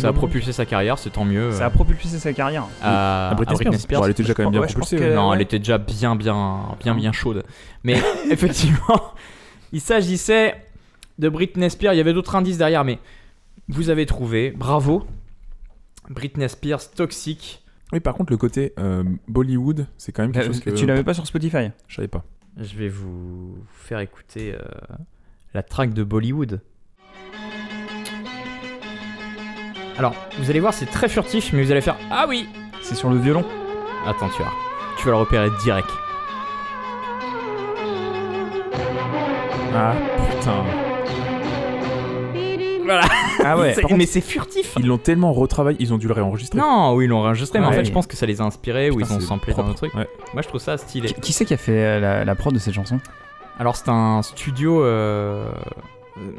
ça a propulsé sa carrière, c'est tant mieux. ça a euh, propulsé sa carrière. à, À Britney à Spears. Bon, elle était déjà quand même bien Ouais, propulsée. que- ouais. Non, ouais. elle était déjà bien, bien, bien, bien chaude. Mais effectivement, il s'agissait de Britney Spears. Il y avait d'autres indices derrière, mais Vous avez trouvé, bravo. Britney Spears, Toxic. Oui, par contre, le côté euh, Bollywood, c'est quand même quelque Euh, chose que. Tu l'avais pas sur Spotify? Je savais pas. Je vais vous faire écouter euh, la track de Bollywood. Alors, vous allez voir, c'est très furtif, mais vous allez faire Ah oui C'est sur le violon Attends, tu vas. Tu vas le repérer direct. Ah putain. Voilà. Ah ouais. C'est- par contre, mais c'est furtif Ils l'ont tellement retravaillé, ils ont dû le réenregistrer. Non, oui, ils l'ont enregistré, mais en Ouais. fait, je pense que ça les a inspirés ou Putain, ils ont c'est samplé dans propre. un truc. Ouais. Moi, je trouve ça stylé. qui, qui c'est qui a fait euh, la, la prod de cette chanson? Alors, c'est un studio. euh,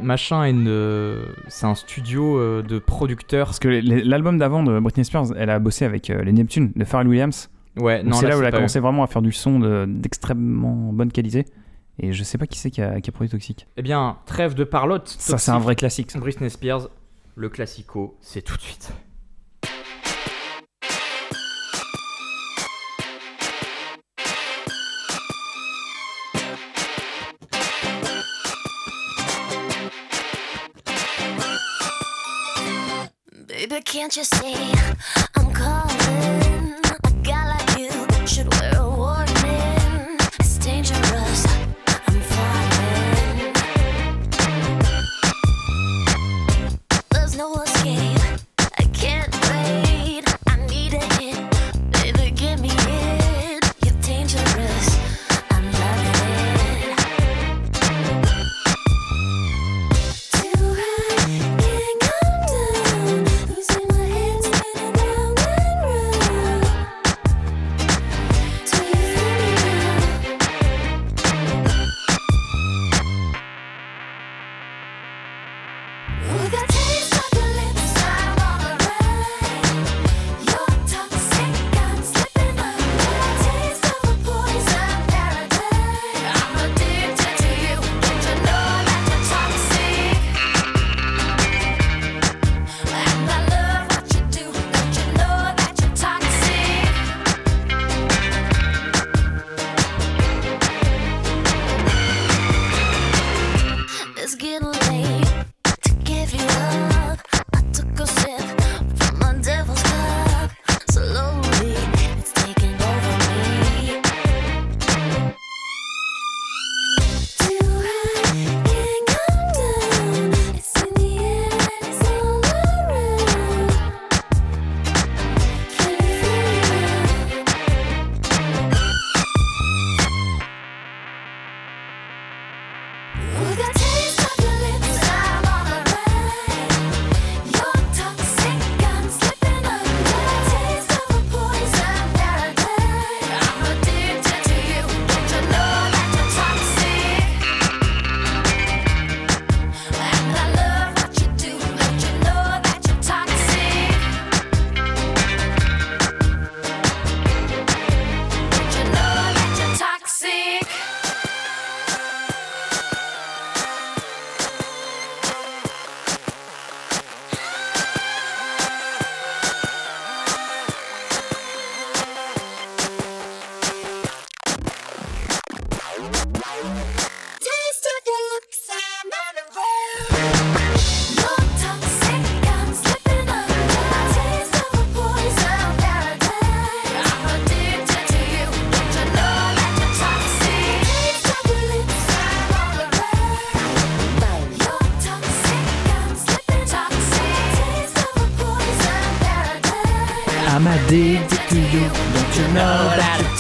Machin, et une- c'est un studio euh, de producteurs. Parce que l'album d'avant de Britney Spears, elle a bossé avec euh, les Neptunes de Pharrell Williams. Ouais, non, c'est là, où elle a commencé vraiment à faire du son de- d'extrêmement bonne qualité. Et je sais pas qui c'est qui a, qui a produit Toxic. Eh bien, trêve de parlotte. Ça, c'est un vrai classique. ça. Britney Spears, le classico, c'est tout de suite. Can't you see I'm calling?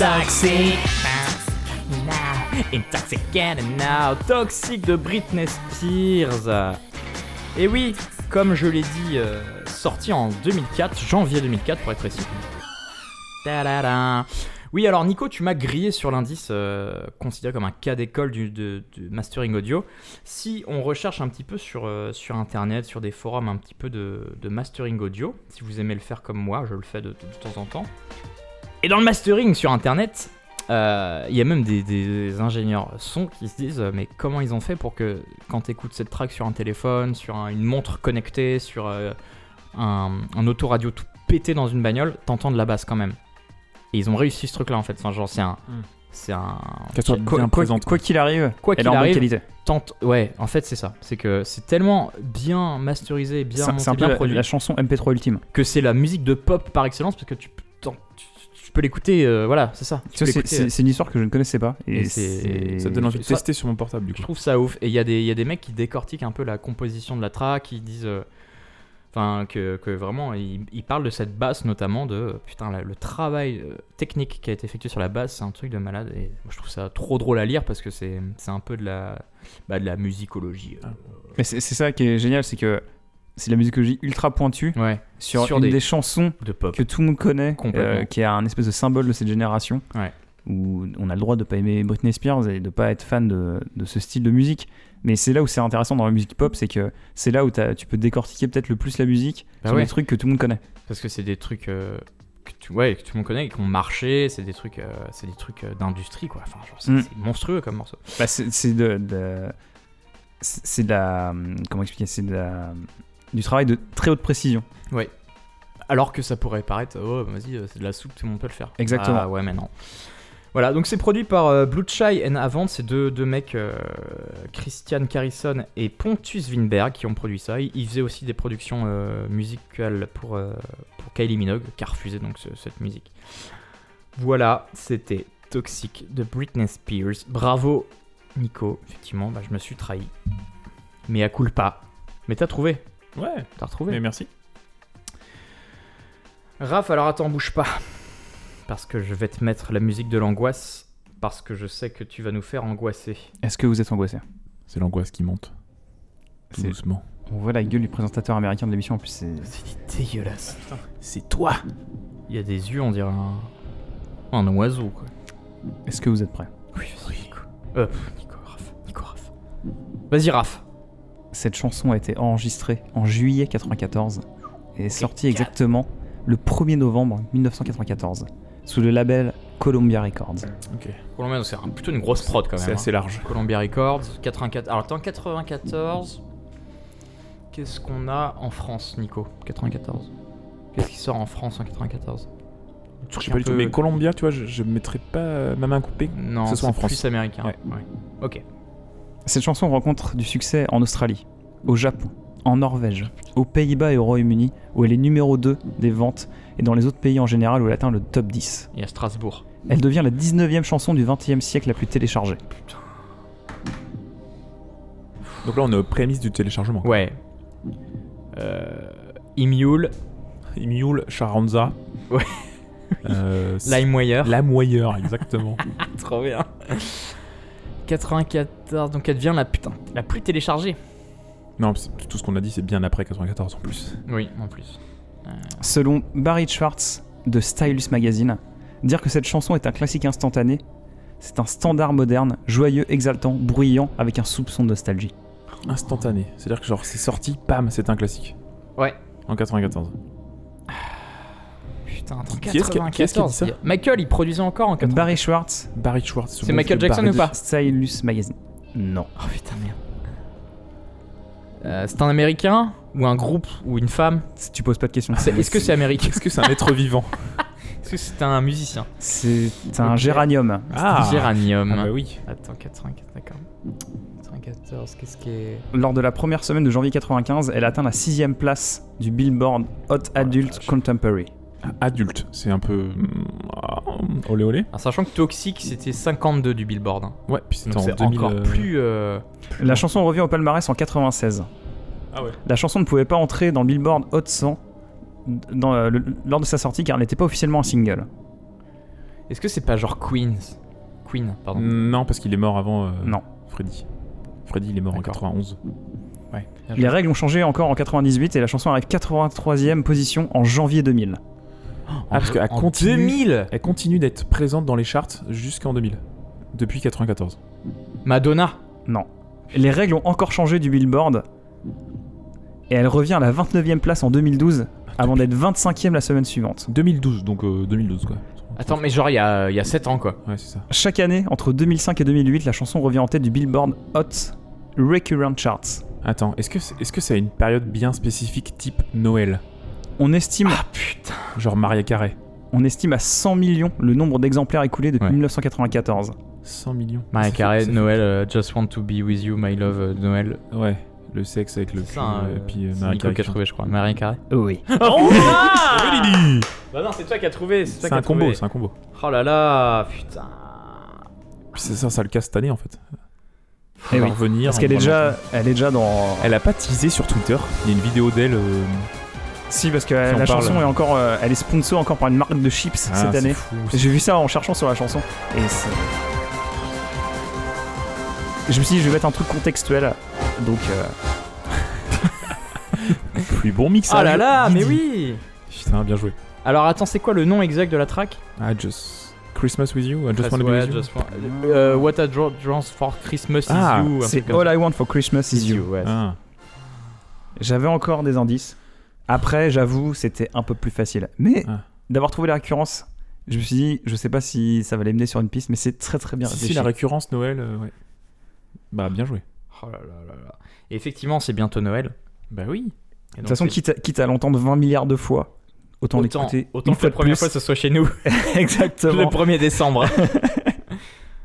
Toxic? Intoxicated now, toxique de Britney Spears. Et oui, comme je l'ai dit, euh, sorti en 2004, janvier 2004 pour être précis. Tadada. Oui, alors Nico, tu m'as grillé sur l'indice euh, considéré comme un cas d'école du, de- mastering audio. Si on recherche un petit peu sur, euh, internet, sur des forums un petit peu de, mastering audio, si vous aimez le faire comme moi, je le fais de temps en temps. Et dans le mastering sur internet, euh, il y a même des, des ingénieurs son qui se disent euh, mais comment ils ont fait pour que quand tu écoutes cette track sur un téléphone, sur un- une montre connectée, sur euh, un, un autoradio tout pété dans une bagnole, t'entends de la basse quand même. Et ils ont réussi ce truc là en fait. Enfin, genre c'est un, Mm. c'est un. Soit bien Quoi- quoi présente. quoi qu'il arrive, Quoi elle qu'il est en bonne arrive, qualité. tente. Ouais, en fait, c'est ça. C'est que c'est tellement bien masterisé, bien C'est monté, c'est un peu bien la, produit, la chanson MP3 ultime. que c'est la musique de pop par excellence parce que tu, tu, peux l'écouter. euh, voilà, c'est ça. C'est une histoire que je ne connaissais pas. Et, Ça donne envie de Ça- tester sur mon portable du Je coup. trouve ça ouf. Et il y, a des- il y a des mecs qui décortiquent un peu la composition de la track, qui disent. euh, Enfin, que, que vraiment, ils, ils parlent de cette basse notamment, de putain, la- le travail euh, technique qui a été effectué sur la basse, c'est un truc de malade. Et moi, je trouve ça trop drôle à lire parce que c'est un peu de la, bah, de la musicologie. euh. Mais c'est ça qui est génial, c'est que c'est la musicologie ultra pointue Ouais, sur, Sur une des- des, chansons de pop. que tout le monde connaît, euh, qui est un espèce de symbole de cette génération. Ouais. Où on a le droit de pas aimer Britney Spears et de pas être fan de, de ce style de musique. Mais c'est là où c'est intéressant dans la musique pop, c'est que c'est là où tu peux décortiquer peut-être le plus la musique Bah sur ouais. des trucs que tout le monde connaît. Parce que c'est des trucs euh, que, tu, ouais, que tout le monde connaît et qui ont marché, c'est des trucs, euh, c'est des trucs d'industrie, quoi. Enfin, genre, c'est Mm. c'est monstrueux comme morceau. Bah, c'est de, de- c'est c'est de la comment expliquer c'est de la- du travail de très haute précision. Ouais. Alors que ça pourrait paraître, oh, vas-y, euh, c'est de la soupe, tout le monde peut le faire. Exactement. Ah ouais, mais non. Voilà, donc c'est produit par euh, Blue Shy and Avant, c'est deux, deux mecs, euh, Christian Carrison et Pontus Winberg, qui ont produit ça. Ils, ils faisaient aussi des productions euh, musicales pour, pour Kylie Minogue, qui a refusé donc ce- cette musique. Voilà, c'était Toxic de Britney Spears. Bravo, Nico. Effectivement, bah, je me suis trahi. Mais à culpa. Mais t'as trouvé Ouais, T'as retrouvé mais merci. Raph, alors attends, bouge pas. Parce que je vais te mettre la musique de l'angoisse. Parce que je sais que tu vas nous faire angoisser. Est-ce que vous êtes angoissé? C'est l'angoisse qui monte. Tout C'est- doucement. On voit la gueule du présentateur américain de l'émission en plus. C'est C'est dégueulasse. C'est toi Il y a des yeux, on dirait un, un oiseau, quoi. Est-ce que vous êtes prêts? Oui, vas-y, Nico. Euh, Nico, Raph. Nico, Raph. Vas-y, Raph. Cette chanson a été enregistrée en juillet 94 et est sortie exactement le 1er novembre 1994 sous le label Columbia Records. Ok. Columbia, donc c'est un- plutôt une grosse prod quand même. C'est hein. assez large. Columbia Records, 84. Alors, attends, 94. Qu'est-ce qu'on a en France, Nico? 94. Qu'est-ce qui sort en France en 94 Je sais pas du tout, mais Columbia, tu vois, je, je mettrais pas euh, ma main coupée. Non, ce soit en c'est France. plus américain. Ouais. Ouais. Ok. Cette chanson rencontre du succès en Australie, au Japon, en Norvège, aux Pays-Bas et au Royaume-Uni, où elle est numéro 2 des ventes, et dans les autres pays en général où elle atteint le top 10. Et à Strasbourg. Elle devient la 19e chanson du 20e siècle la plus téléchargée. Donc là, on est aux prémices du téléchargement. Ouais. Euh, Immule, Mule, Charanza. Ouais. Euh, LimeWire. LimeWire, exactement. Trop bien. 94, donc elle devient la putain, la plus téléchargée. non, tout ce qu'on a dit, c'est bien après 94 en plus. Oui, en plus. Selon Barry Schwartz de Stylus Magazine, dire que cette chanson est un classique instantané, c'est un standard moderne, joyeux, exaltant, bruyant, avec un soupçon de nostalgie. Instantané. C'est-à-dire que genre, c'est sorti, pam, c'est un classique. Ouais. En 94. Putain, attends, Qui est-ce qui- qui est-ce qui a dit ça 94. Michael, il produisait encore en 94. Barry Schwartz, Barry Schwartz. C'est Michael Jackson ou pas Stylus Magazine. Non. Oh putain, merde. Euh, c'est un américain ou un groupe ou une femme Si tu poses pas de questions. C'est- Est-ce que c'est américain Est-ce que c'est un être vivant Est-ce que c'est un musicien C'est un Ok. géranium. Ah Géranium. Ah bah oui. Attends, 94, d'accord. 94, qu'est-ce qui est. Lors de la première semaine de janvier 95, elle atteint la sixième place du Billboard Hot Adult vache. Contemporary. Adulte, c'est un peu. ah, Olé olé. Sachant que Toxic c'était 52 du Billboard. hein. Ouais, puis c'était Donc en c'est 2000. encore euh, plus. euh, La chanson revient au palmarès en 96. Ah ouais. La chanson ne pouvait pas entrer dans le Billboard Hot 100 dans, euh, le- lors de sa sortie car elle n'était pas officiellement un single. Est-ce que c'est pas genre Queens? Queen, pardon. Non, parce qu'il est mort avant. euh, Non. Freddy. Freddy, il est mort en D'accord. 91. Ouais. bien Les règles ont changé encore en 98 et la chanson arrive 83e position en janvier 2000. Ah, parce qu'elle en continue. 2000 Elle continue d'être présente dans les charts jusqu'en 2000. Depuis 94. Madonna Non. Les règles ont encore changé du Billboard et elle revient à la 29e place en 2012 avant d'être 25e la semaine suivante. 2012, donc euh, 2012 quoi. Attends, mais genre il y a, il y a 7 ans quoi. Ouais, c'est ça. Chaque année, entre 2005 et 2008, la chanson revient en tête du Billboard Hot Recurrent Charts. Attends, est-ce que c'est est -ce que c'est une période bien spécifique type Noël? On estime, Ah putain Genre Maria Carré on estime à 100 millions le nombre d'exemplaires écoulés depuis Ouais. 1994. 100 millions. Ça fait- Noël, euh, Just Want to Be With You, My Love, euh, Noël. Ouais, le sexe avec le cul, ça, hein, et puis euh, Nico Carey qui a trouvé, je crois. Mariah Carey Oui. Oh chante. Lady Bah non, c'est toi qui as trouvé. C'est toi C'est qui as un combo, trouvé. c'est un combo. Oh là là, putain. Puis c'est ça, ça le casse cette année en fait. Eh va oui. revenir. Parce qu'elle est déjà, elle est déjà dans. Elle a pas teasé sur Twitter. Il y a une vidéo d'elle. euh, Si, parce que la parle. chanson est encore, euh, elle est sponsor encore par une marque de chips ah, cette année. J'ai vu ça en cherchant sur la chanson et c'est- je me suis dit je vais mettre un truc contextuel donc euh, Plus bon mix. Ah là là, mais oui. Putain, bien joué. Alors attends, c'est quoi le nom exact de la track? Ah, just Christmas with you. I just Just wanna be with you. just want- euh, What I draw draws for Christmas Ah, is you. c'est All I Want for Christmas is You. ouais. Ah. J'avais encore des indices. Après, j'avoue, c'était un peu plus facile. Mais Ah. d'avoir trouvé la récurrence, je me suis dit, je sais pas si ça va les mener sur une piste, mais c'est très très bien Si, la récurrence Noël, euh, ouais. Bah, bien joué. Oh là là là là. Et effectivement, c'est bientôt Noël. Bah oui. Et De toute façon, c'est- quitte à, quitte à l'entendre 20 milliards de fois, autant, autant, l'écouter autant une que fois la première plus. fois ce soit chez nous, le Exactement. 1er décembre.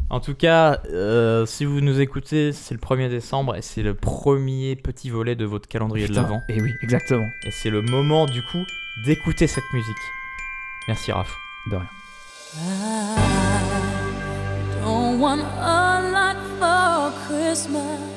en tout cas, euh, si vous nous écoutez, c'est le 1er décembre et c'est le premier petit volet de votre calendrier Putain. de l'Avent. Et oui, exactement. Et c'est le moment du coup d'écouter cette musique. Merci Raph. De rien. I don't want a lot for Christmas.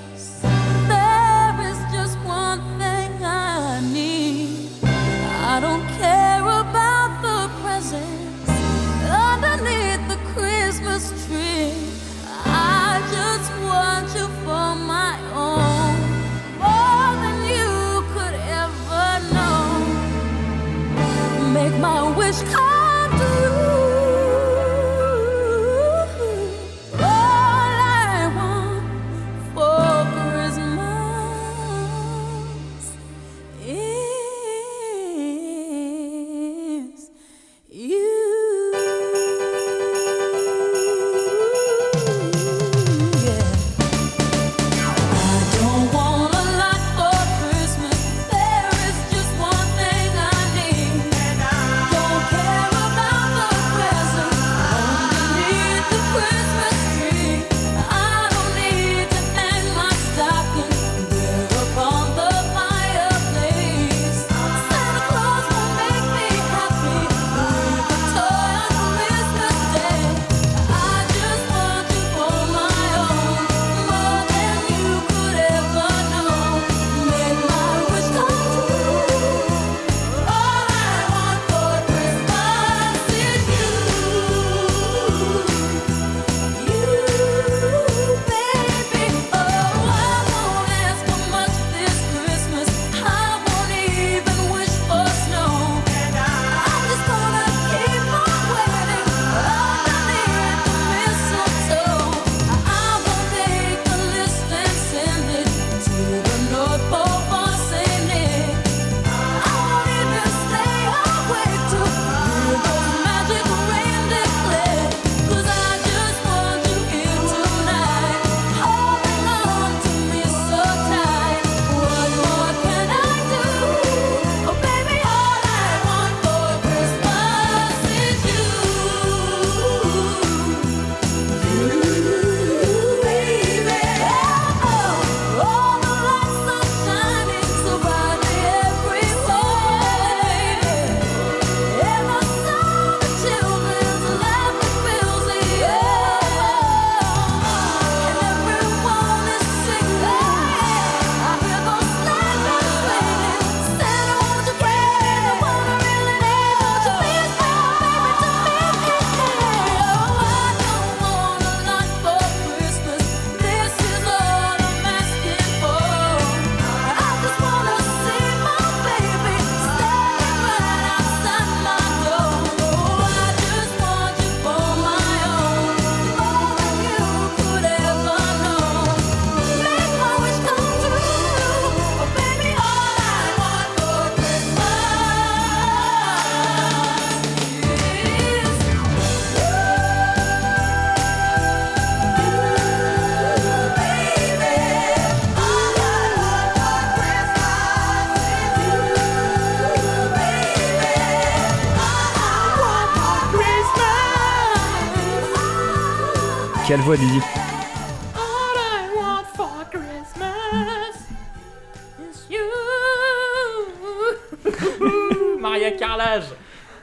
Maria Carrelage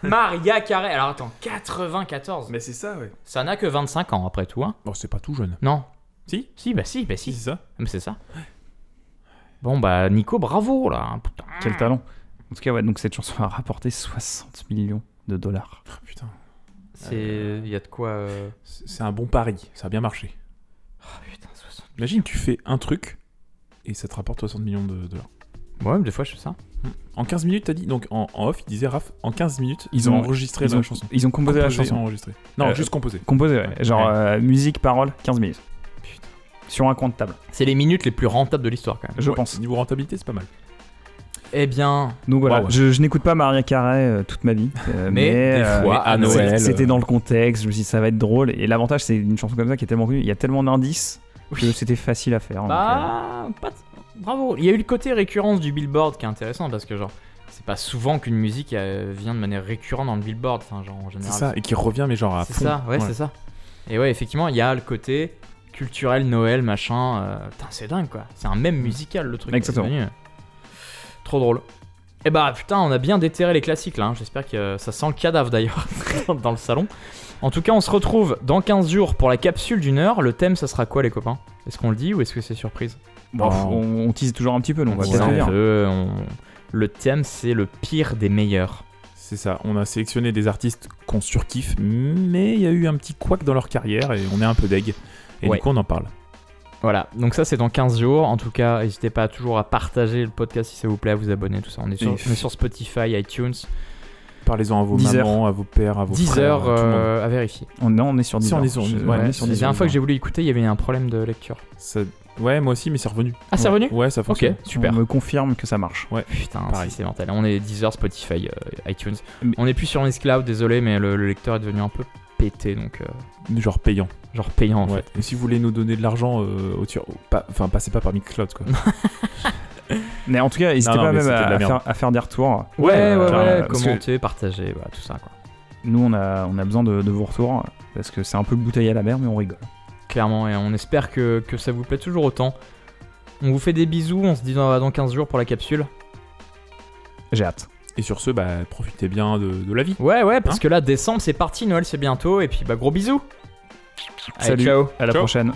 Maria Carré. Alors attends, 94. Mais c'est ça, ouais. Ça n'a que 25 ans après tout, hein Bon, c'est pas tout jeune. Non. Si Si, bah si, bah Si, c'est ça. Mais c'est ça. Bon bah Nico, bravo là. Putain. Quel talent. En tout cas, ouais, donc cette chanson a rapporté 60 millions de dollars. Ah, putain. C'est, il y a de quoi. euh, C'est un bon pari. Ça a bien marché. oh, putain, 60. Imagine, tu fais un truc et ça te rapporte 60 millions de dollars. Ouais, mais des fois je fais ça. En 15 minutes, t'as dit Donc en, en off, il disait Raph, en 15 minutes, ils, Ils ont, ont- enregistré ils la ont- chanson. Ils ont composé, la Composé, chanson. enregistré. Non, Euh, juste composé. Composé, ouais. Genre Ouais. euh, musique, parole, 15 minutes. Putain. Sur un compte table, C'est les minutes les plus rentables de l'histoire quand même. je Ouais, pense. Niveau rentabilité, c'est pas mal. Eh bien, Donc voilà, je, je n'écoute pas Maria Carré euh, toute ma vie. euh, Mais des euh, fois, à Noël, C'était dans le contexte, je me suis dit ça va être drôle. Et l'avantage, c'est une chanson comme ça qui est tellement connue, il y a tellement d'indices que c'était facile à faire. donc, euh, bah, pas t- bravo. Il y a eu le côté récurrence du Billboard qui est intéressant parce que genre, c'est pas souvent qu'une musique euh, vient de manière récurrente dans le Billboard. Enfin, genre en C'est ça, et qui revient, mais genre à C'est fond. ça, ouais, c'est ça. Et ouais, effectivement, il y a le côté culturel, Noël, machin. euh, putain, c'est dingue quoi. C'est un même musical le truc. Exactement. Trop drôle. Et bah putain, on a bien déterré les classiques là. hein. J'espère que euh, ça sent le cadavre d'ailleurs dans le salon. En tout cas, on se retrouve dans 15 jours pour la capsule d'une heure. Le thème, ça sera quoi les copains? Est-ce qu'on le dit ou est-ce que c'est surprise? Bon, Non. on, on tease toujours un petit peu, donc on va un le dire. peu, on- Le thème, c'est le pire des meilleurs. C'est ça, on a sélectionné des artistes qu'on surkiffe, mais il y a eu un petit couac dans leur carrière et on est un peu deg. Et Ouais. du coup, on en parle. Voilà, donc ça c'est dans 15 jours. En tout cas, n'hésitez pas toujours à partager le podcast si ça vous plaît, à vous abonner, tout ça. On est sur, Et- on est sur Spotify, iTunes, Parlez-en à vos Deezer. mamans, à vos pères, à vos 10 frères, heures à euh, vérifier. On, non, on est sur Si, 10 on heures. ouais, la dernière 10 heures. fois que j'ai voulu écouter, il y avait un problème de lecture. Ça- Ouais, moi aussi, mais c'est revenu. Ah, c'est Ouais. revenu Ouais, ça Ok, fonctionne. super. On me confirme que ça marche. Putain, Pareil. c'est mental. On est 10 heures Spotify, euh, iTunes. Mais- On est plus sur Nextcloud, désolé, mais le, le lecteur est devenu un peu pété, donc euh, Genre payant. Genre payant en Ouais. fait. Et si vous voulez nous donner de l'argent, euh, au tir- pas- enfin, passez pas par Mixcloud, quoi. Mais en tout cas, n'hésitez pas même de à, faire, à faire des retours. Ouais, ouais, Euh, ouais, que commenter, partager, voilà, tout ça quoi. Nous, on a, on a besoin de, de vos retours parce que c'est un peu bouteille à la mer, mais on rigole. Clairement, et on espère que, que ça vous plaît toujours autant. On vous fait des bisous, on se dit dans, dans 15 jours pour la capsule. J'ai hâte. Et sur ce, bah, profitez bien de, de la vie. Ouais, ouais, parce Hein que là, décembre, c'est parti, Noël, c'est bientôt, et puis bah, gros bisous. Allez, Salut, ciao. à la Ciao. prochaine.